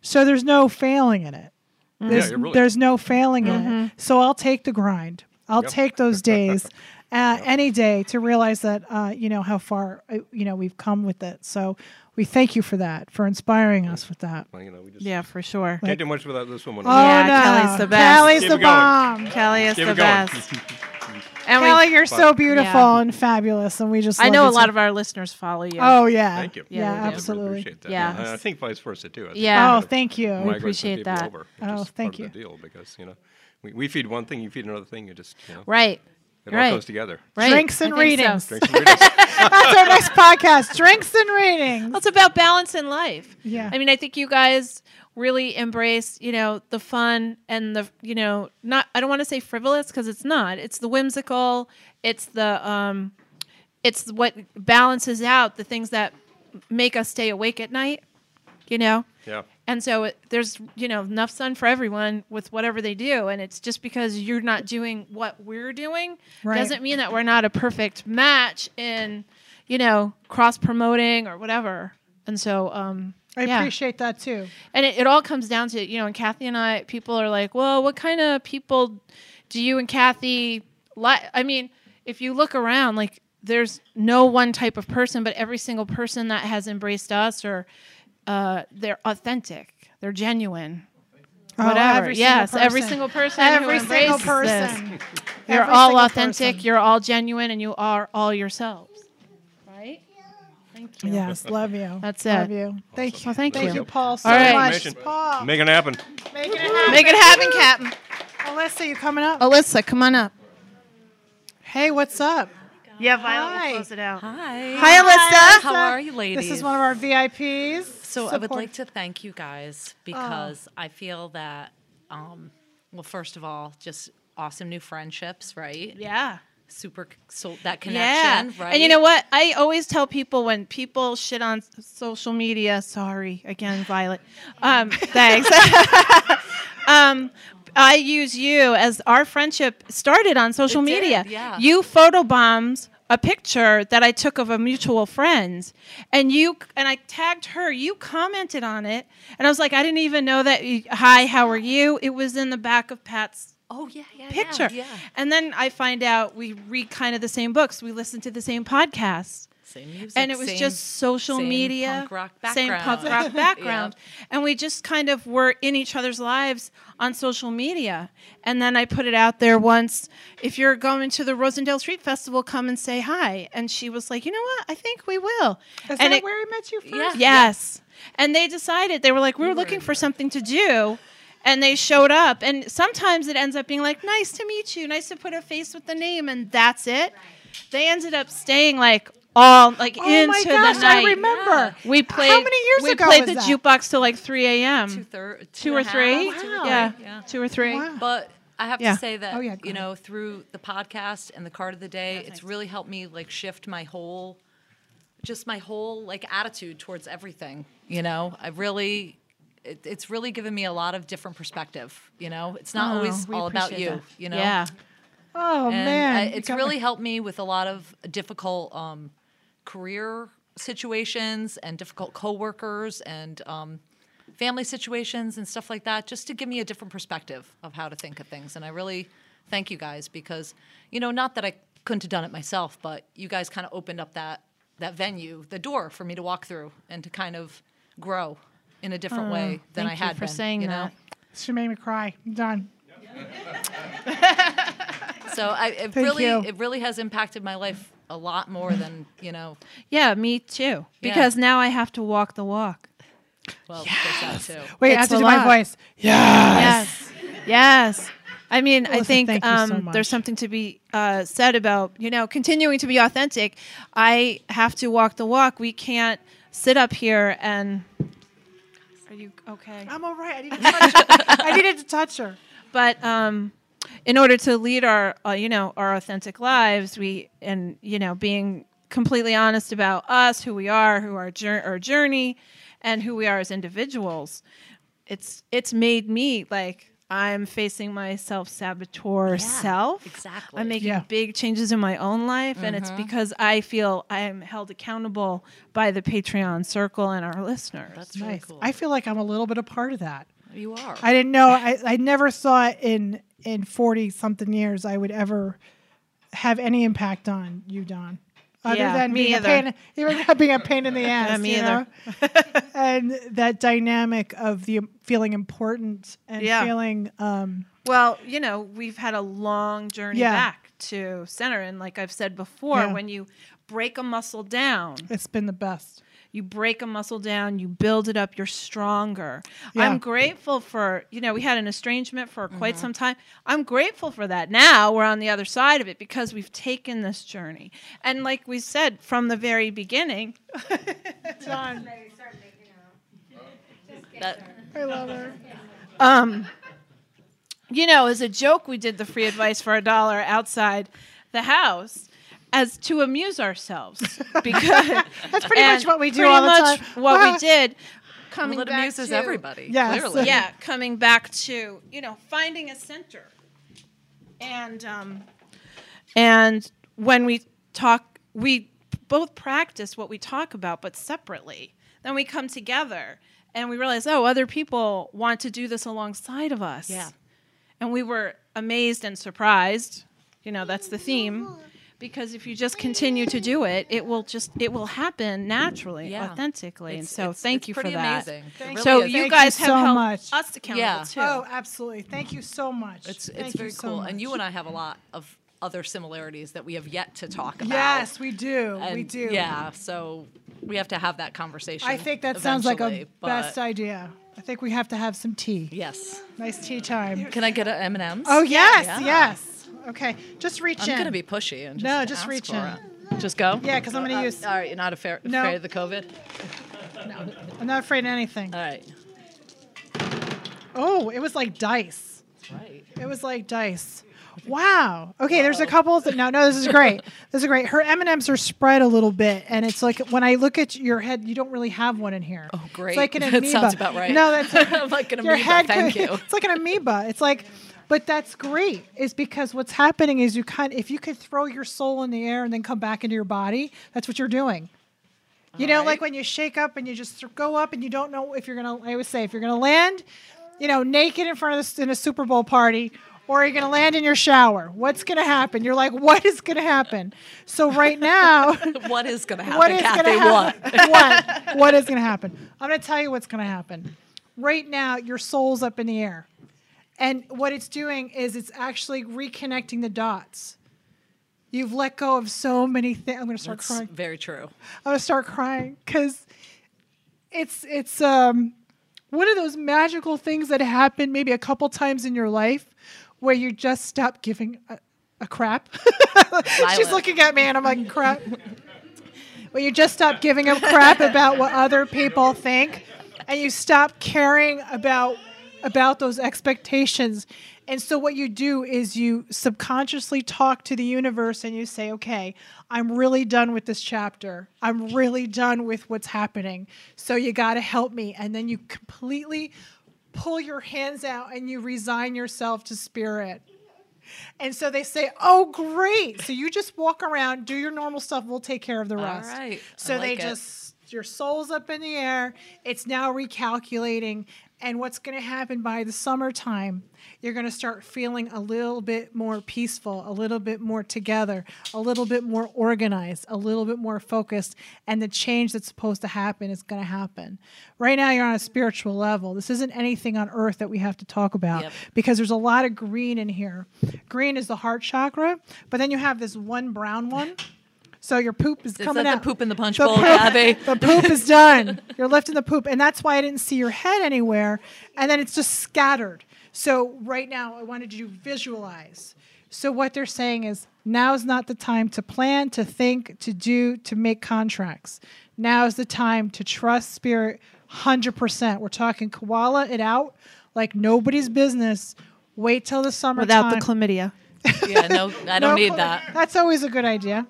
S2: so there's no failing in it. There's,
S10: it really-
S2: there's no failing in it. So I'll take the grind. I'll
S10: Yep.
S2: take those days, uh, any day, to realize that uh, you know how far uh, you know we've come with it. So we thank you for that, for inspiring us with that.
S10: Well, you know, we just
S1: Yeah, for sure.
S10: can't do much without this woman.
S2: Oh
S1: Yeah,
S2: no,
S1: Kelly's the best.
S2: Kelly's
S10: Keep
S2: the bomb.
S1: Kelly is
S10: Keep
S1: the best. And we-
S2: Kelly, you're so beautiful
S1: Yeah.
S2: and fabulous, and we just.
S1: I
S2: love
S1: know
S2: you
S1: a lot
S2: so-
S1: of our listeners follow you.
S2: Oh yeah,
S10: Thank you.
S1: Yeah,
S2: yeah,
S1: we do.
S10: I really
S2: absolutely.
S10: appreciate that.
S1: Yeah.
S10: And I think vice versa too.
S1: Yeah.
S2: Oh, thank you.
S10: migrates some
S1: appreciate that.
S10: Over,
S2: Oh, thank you.
S10: Of deal because you know, we, we feed one thing, you feed another thing. You just you know,
S1: Right.
S10: It all goes together.
S1: Right.
S2: Drinks and
S1: I think so.
S2: readings.
S10: Drinks and readings.
S2: That's our next podcast. Drinks and readings.
S1: Well, it's about balance in life.
S2: Yeah.
S1: I mean, I think you guys really embrace, you know, the fun and the, you know, not, I don't want to say frivolous because it's not. It's the whimsical. It's the, um, it's what balances out the things that make us stay awake at night. You know.
S10: Yeah.
S1: And so it, there's you know enough sun for everyone with whatever they do, and it's just because you're not doing what we're doing
S2: Right.
S1: doesn't mean that we're not a perfect match in you know cross promoting or whatever. And so um,
S2: I
S1: yeah.
S2: appreciate that too.
S1: And it, it all comes down to, you know, and Cathy and I, people are like, well, what kind of people do you and Cathy like? I mean, if you look around, like, there's no one type of person, but every single person that has embraced us or uh, they're authentic, they're genuine.
S2: Oh,
S1: Whatever.
S2: every single
S1: yes, every single person.
S2: Every
S1: who
S2: single person.
S1: This, you're
S2: Every
S1: all authentic.
S2: person.
S1: You're all genuine, and you are all yourselves. Right? Thank you.
S2: Yes, love you.
S1: That's it.
S2: Love
S1: it.
S2: you. Thank you.
S1: Well, thank
S2: Thank
S1: you.
S2: you, Paul, so
S1: All right.
S2: much.
S10: Information.
S2: Paul,
S10: Make it happen.
S2: making it happen.
S1: Make it happen, Captain.
S2: Alyssa, you coming up?
S1: Alyssa, come on up.
S2: Hey, what's up?
S1: Yeah, Violet
S2: Hi.
S1: will close it out.
S11: Hi.
S1: Hi, Alyssa.
S11: How are you, ladies?
S2: This is one of our VIPs.
S11: So I would like to thank you guys because I feel that, um, well, first of all, just awesome new friendships, right?
S1: Yeah.
S11: Super. So that
S1: Yeah.
S11: connection, right?
S1: And you know what? I always tell people when people shit on social media, sorry, again, Violet. Um, thanks. um, I use you as our friendship started on social
S11: It did,
S1: media.
S11: yeah.
S1: You photobombed a picture that I took of a mutual friend, and you and I tagged her. You commented on it, and I was like, I didn't even know that. You, Hi, how are you? It was in the back of Pat's
S11: Oh yeah, yeah,
S1: picture.
S11: Yeah, yeah.
S1: And then I find out we read kind of the same books. We listen to the same podcasts.
S11: Same music.
S1: and it was
S11: same-
S1: just social
S11: same
S1: media,
S11: punk rock
S1: same punk rock background, and we just kind of were in each other's lives on social media. And then I put it out there once: if you're going to the Rosendale Street Festival, come and say hi. And she was like, you know what? I think we will.
S2: Is
S1: and
S2: that
S1: it-
S2: where I met you first?
S11: Yeah.
S1: Yes. And they decided they were like, we were looking for something to do. And they showed up. And sometimes it ends up being like, nice to meet you. Nice to put a face with the name. And that's it. They ended up staying like all like
S2: Oh
S1: into
S2: my gosh,
S1: the night.
S2: I remember.
S1: We played.
S2: How many years
S1: we
S2: ago
S1: played
S2: was
S1: the
S2: that?
S1: jukebox till like 3 a.m.
S11: Two, thir-
S1: Two
S11: two
S1: or three.
S11: half, two
S1: Yeah.
S11: yeah.
S1: Two or three.
S2: Wow.
S11: But I have
S1: Yeah.
S11: to say that
S2: Oh, yeah,
S11: you know through the podcast and the card of the day, it's really helped me like shift my whole, just my whole like attitude towards everything. You know, I really, it, it's really given me a lot of different perspective. You know, it's not
S1: Oh,
S11: always all about you.
S1: that.
S11: You know,
S1: Yeah.
S2: Oh
S11: and
S2: man,
S11: I-
S2: you
S11: really
S2: me.
S11: helped me with a lot of difficult um, career situations and difficult coworkers and um, family situations and stuff like that, just to give me a different perspective of how to think of things. And I really thank you guys because, you know, not that I couldn't have done it myself, but you guys kind of opened up that that venue, the door for me to walk through and to kind of grow in a different
S1: Oh,
S11: way than I
S1: thank you for
S11: been.
S1: saying
S11: you know?
S1: that.
S2: She made me cry. I'm done.
S11: So I, it
S2: Thank
S11: really,
S2: you.
S11: it really has impacted my life a lot more than you know.
S1: Yeah, me too. Because now I have to walk the walk.
S11: Well, there's that too.
S2: Wait, I have to
S1: a
S2: do my voice. Yes.
S1: Yes. Yes. I mean, I
S2: Alyssa,
S1: think
S2: thank you so
S1: um, there's something to be uh, said about, you know, continuing to be authentic. I have to walk the walk. We can't sit up here and. Are you okay?
S2: I'm all right. I needed to touch her. I needed to touch her.
S1: But um, in order to lead our, uh, you know, our authentic lives, we and you know, being completely honest about us, who we are, who our jour- our journey, and who we are as individuals. It's it's made me like I'm facing my self saboteur self.
S11: exactly.
S1: I'm making
S2: Yeah.
S1: big changes in my own life, and it's because I feel I am held accountable by the Patreon circle and our listeners.
S11: That's really
S2: Nice.
S11: cool.
S2: I feel like I'm a little bit a part of that.
S11: You are.
S2: I didn't know. I, I never thought in in forty something years I would ever have any impact on you, Don. Other
S1: Yeah,
S2: than
S1: me
S2: being
S1: either.
S2: a pain, even being a pain in the ass.
S1: me
S2: you
S1: either.
S2: know? and that dynamic of the feeling important and
S1: Yeah.
S2: feeling um,
S1: Well, you know, we've had a long journey
S2: Yeah.
S1: back to center. And like I've said before, when you break a muscle down,
S2: it's been the best.
S1: You break a muscle down, you build it up, you're stronger.
S2: Yeah.
S1: I'm grateful for, you know, we had an estrangement for quite some time. I'm grateful for that. Now we're on the other side of it because we've taken this journey. And like we said from the very beginning,
S2: Don,
S11: That,
S2: I love her.
S1: um, you know, as a joke, we did the free advice for a dollar outside the house. As to amuse ourselves because
S2: That's pretty much what we do
S1: pretty
S2: all the
S1: much
S2: time.
S1: What
S2: Wow.
S1: we did. Coming
S11: Well, it
S1: back
S11: amuses
S1: to,
S11: everybody.
S2: Yes.
S11: Clearly.
S1: Yeah, coming back to you know finding a center, and um, and when we talk, we both practice what we talk about, but separately. Then we come together and we realize, oh, other people want to do this alongside of us.
S11: Yeah.
S1: and we were amazed and surprised. You know, that's the theme. Because if you just continue to do it, it will just it will happen naturally,
S11: Yeah.
S1: authentically. and so
S11: it's-
S1: thank
S11: it's
S1: you for that.
S11: amazing.
S2: Thank
S1: so
S11: is.
S1: you
S2: Thank
S1: guys
S2: you
S1: have
S2: so
S1: held
S2: much.
S1: us accountable
S11: Yeah.
S1: too.
S2: Oh, absolutely. Thank you so much.
S11: It's
S2: Thank
S11: it's
S2: you
S11: very
S2: so
S11: cool, and you and I have a lot of other similarities that we have yet to talk about.
S2: Yes, we do. we do.
S11: Yeah, so we have to have that conversation.
S2: I think that sounds like a best idea. I think we have to have some tea.
S11: Yes.
S2: Nice tea time.
S11: Can I get an M&M's?
S2: Oh yes,
S11: Yeah.
S2: yes. Okay, just reach
S11: I'm
S2: in.
S11: gonna be pushy and just
S2: No, just reach in.
S11: it. Just go.
S2: Yeah, because I'm gonna
S11: Uh,
S2: use-
S11: All right, you're not afraid,
S2: No.
S11: afraid of the COVID.
S2: No, I'm not afraid of anything.
S11: All right.
S2: Oh, it was like dice.
S11: Right.
S2: It was like dice. Wow. Okay, there's a couple that no, no, this is great. This is great. Her M and M's are spread a little bit, and it's like when I look at your head, you don't really have one in here.
S11: Oh, great.
S2: It's like an
S11: That
S2: amoeba.
S11: sounds about right.
S2: No, that's
S11: I'm like an
S2: your
S11: amoeba,
S2: head.
S11: thank
S2: could-
S11: you.
S2: It's like an amoeba. It's like, but that's great. Is because what's happening is you kind. If you could throw your soul in the air and then come back into your body, that's what you're doing. You know, like when you shake up and you just go up and you don't know if you're gonna. I always say if you're gonna land, you know, naked in front of this in a Super Bowl party, or you're gonna land in your shower. What's gonna happen? You're like, what is gonna happen? So right now,
S11: what is gonna happen,
S2: what is
S11: Cathy?
S2: gonna
S11: What?
S2: happen? what? What is gonna happen? I'm gonna tell you what's gonna happen. Right now, your soul's up in the air, and what it's doing is it's actually reconnecting the dots. You've let go of so many things. I'm gonna start
S11: That's
S2: crying.
S11: very true.
S2: I'm gonna start crying because it's it's um one of those magical things that happen maybe a couple times in your life where you just stop giving a, a crap. She's looking at me and I'm like crap. where you just stop giving a crap about what other people think and you stop caring about about those expectations. And so what you do is you subconsciously talk to the universe and you say, "Okay, I'm really done with this chapter. I'm really done with what's happening. So you got to help me." And then you completely pull your hands out and you resign yourself to spirit. And so they say, "Oh, great! So you just walk around, do your normal stuff. We'll take care of the rest."
S11: right. I
S2: So they
S11: it.
S2: just your soul's up in the air. It's now recalculating, and what's going to happen by the summertime? You're going to start feeling a little bit more peaceful, a little bit more together, a little bit more organized, a little bit more focused, and the change that's supposed to happen is going to happen. Right now, you're on a spiritual level. This isn't anything on earth that we have to talk about
S11: Yep.
S2: because there's a lot of green in here. Green is the heart chakra, but then you have this one brown one. So your poop is,
S11: Is
S2: coming
S11: that the
S2: out.
S11: poop in the punch
S2: The
S11: bowl,
S2: poop-
S11: Gabby?
S2: The poop is done. You're lifting the poop, and that's why I didn't see your head anywhere. And then it's just scattered. So right now, I wanted you to visualize. So what they're saying is now is not the time to plan, to think, to do, to make contracts. Now is the time to trust spirit 100%. We're talking koala it out like nobody's business. Wait till the summer
S1: Without the chlamydia.
S11: Yeah, no, I don't
S2: No,
S11: need that.
S2: That's always a good idea.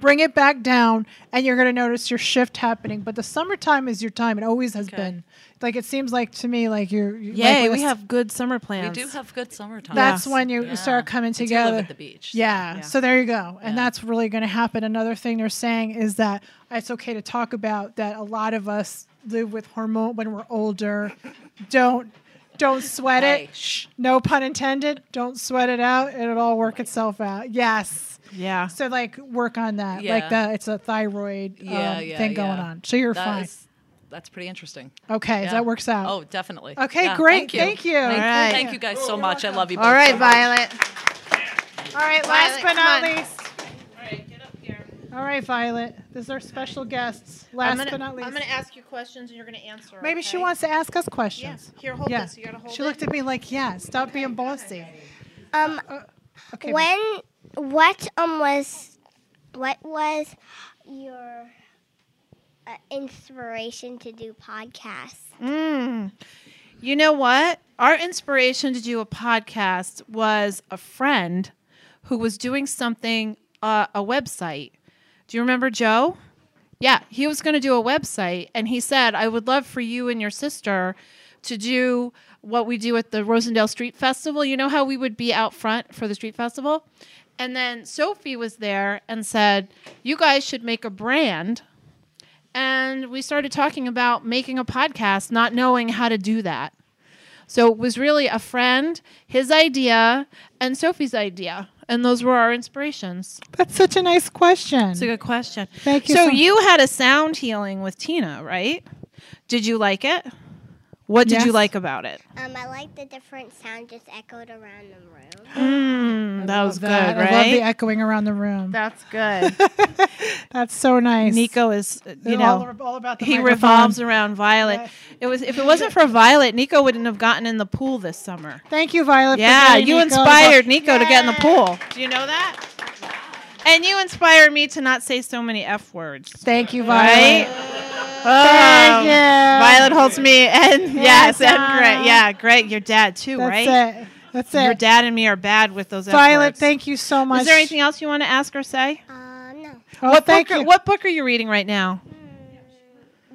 S2: Bring it back down, and you're going to notice your shift happening. But the summertime is your time. It always has been. Like it seems like to me, like you're. you-
S1: Yay,
S2: like
S1: we have good summer plans.
S11: We do have good summertime.
S2: That's when you, you start coming
S11: I live
S2: together.
S11: at the beach, so,
S2: Yeah.
S11: yeah.
S2: So there you go, and that's really going to happen. Another thing they're saying is that it's okay to talk about that. A lot of us live with hormone when we're older. Don't. Don't sweat
S11: Hey,
S2: it. Shh. No pun intended. Don't sweat it out. It'll all work itself out. Yes.
S1: Yeah.
S2: So like work on that.
S11: Yeah.
S2: Like that. It's a thyroid
S11: Yeah,
S2: um,
S11: yeah,
S2: thing going on. So you're
S11: That
S2: fine.
S11: is- that's pretty interesting.
S2: Okay,
S11: Yeah.
S2: that works out.
S11: Oh, definitely.
S2: Okay,
S11: Yeah,
S2: great.
S11: Thank you.
S2: Thank you.
S11: Thank,
S2: All right.
S11: thank you guys so much. I love you both.
S1: All right,
S11: so.
S1: Violet.
S2: All right. last
S1: Violet,
S2: but
S1: come
S2: not
S1: on.
S2: least. All right, Violet. This is our special guests. Last
S1: gonna,
S2: but not least.
S1: I'm gonna ask you questions and you're gonna answer.
S2: Maybe she wants to ask us questions.
S1: Yeah. Here, hold
S2: Yeah.
S1: this. You gotta hold
S2: She
S1: it.
S2: looked at me like, yeah, stop being bossy.
S12: Um,
S2: okay.
S12: when what um was what was your uh, inspiration to do podcasts?
S1: Mm. You know what? Our inspiration to do a podcast was a friend who was doing something uh, a website. Do you remember Joe? Yeah, he was going to do a website, and he said, "I would love for you and your sister to do what we do at the Rosendale Street Festival. You know how we would be out front for the street festival." And then Sofie was there and said, "You guys should make a brand." And we started talking about making a podcast, not knowing how to do that. So it was really a friend, his idea, and Sofie's idea. And those were our inspirations.
S2: That's such a nice question.
S1: It's a good question.
S2: Thank you
S1: So
S2: so-
S1: you had a sound healing with Tina, right? Did you like it? What did you like about it?
S12: Um, I like the different sound just echoed around the room.
S1: Mm, that was
S2: Love that.
S1: good, right?
S2: I love the echoing around the room.
S1: That's good.
S2: That's so nice.
S1: Nico is, uh, you
S2: They're
S1: know,
S2: all, all about the
S1: he
S2: microphone.
S1: revolves around Violet. It was if it wasn't for Violet, Nico wouldn't have gotten in the pool this summer.
S2: Thank you, Violet.
S1: Yeah,
S2: getting
S1: you
S2: Nico
S1: inspired
S2: involved.
S1: Nico to get in the pool. Do you know that? And you inspired me to not say so many F words.
S2: Thank you,
S1: Right?
S2: Violet.
S1: Oh,
S2: Thank you.
S1: Violet holds me, and yes, and
S2: Donna.
S1: Greg. Yeah, Greg, your dad too,
S2: That's
S1: right?
S2: it. That's it.
S1: Your dad and me are bad with those F
S2: Violet,
S1: words.
S2: thank you so much.
S1: Is there anything else you want to ask or say?
S12: Uh, no.
S2: Oh,
S1: what
S2: thank
S1: book? Are,
S2: you.
S1: what book are you reading right now?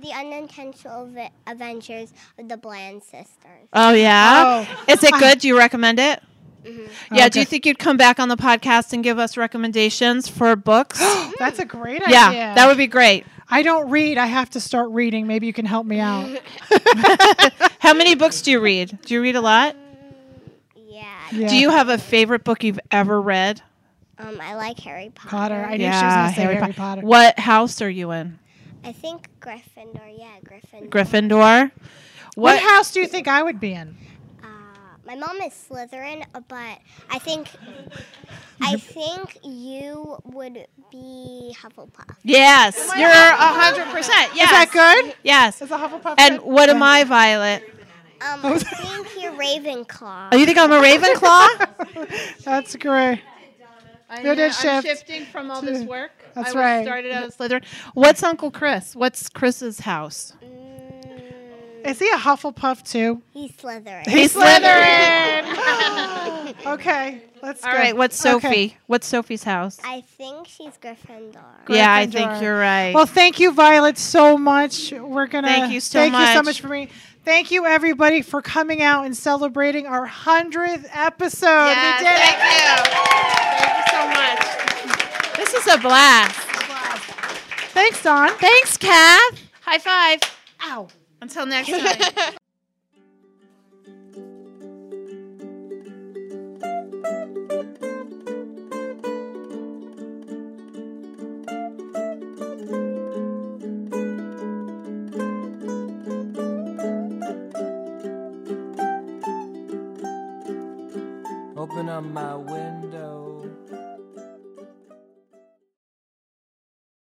S12: The unintentional vi- adventures of the Bland sisters.
S1: Oh yeah.
S2: Oh.
S1: Is it good? Do you recommend it?
S12: Mm-hmm.
S1: Yeah. Do you think you'd come back on the podcast and give us recommendations for books?
S2: That's a great
S1: yeah,
S2: idea.
S1: Yeah, that would be great.
S2: I don't read. I have to start reading. Maybe you can help me out.
S1: How many books do you read? Do you read a lot?
S12: Yeah.
S2: Yeah.
S1: Do you have a favorite book you've ever read?
S12: Um, I like Harry Potter.
S2: Potter? I knew she was going to say Harry, Potter.
S1: What house are you in?
S12: I think Gryffindor. Yeah, Gryffindor.
S1: Gryffindor.
S2: What
S1: What?
S2: house do you think I would be in?
S12: My mom is Slytherin, but I think I think you would be Hufflepuff.
S1: Yes, you're a hundred percent. Yes.
S2: Is that good?
S1: Yes.
S2: Is a Hufflepuff
S1: And
S2: good?
S1: what am I, Violet?
S12: Um, I think you're Ravenclaw.
S1: Oh, you think I'm a Ravenclaw?
S2: That's great.
S1: I
S2: Good
S1: know,
S2: shift
S1: I'm shifting from all this work.
S2: That's
S1: I was
S2: right.
S1: started out as Slytherin. What's Uncle Chris? What's Chris's house?
S2: Is he a Hufflepuff too?
S12: He's Slytherin.
S1: He's
S2: Slytherin. okay, let's
S1: All
S2: go.
S1: right. What's
S2: Okay.
S1: Sofie? What's Sofie's house?
S12: I think she's Gryffindor.
S1: Yeah, I think you're right.
S2: Well, thank you, Violet, so much. We're gonna
S1: Thank you so
S2: thank you so
S1: much.
S2: much for me. Thank you, everybody, for coming out and celebrating our hundredth episode.
S1: Yes,
S2: we did
S1: thank
S2: it.
S1: you. Thank you so much. This is a blast.
S2: Thanks, Don.
S1: Thanks, Cath. High five.
S2: Ow.
S1: Until next time.
S13: Open up my window.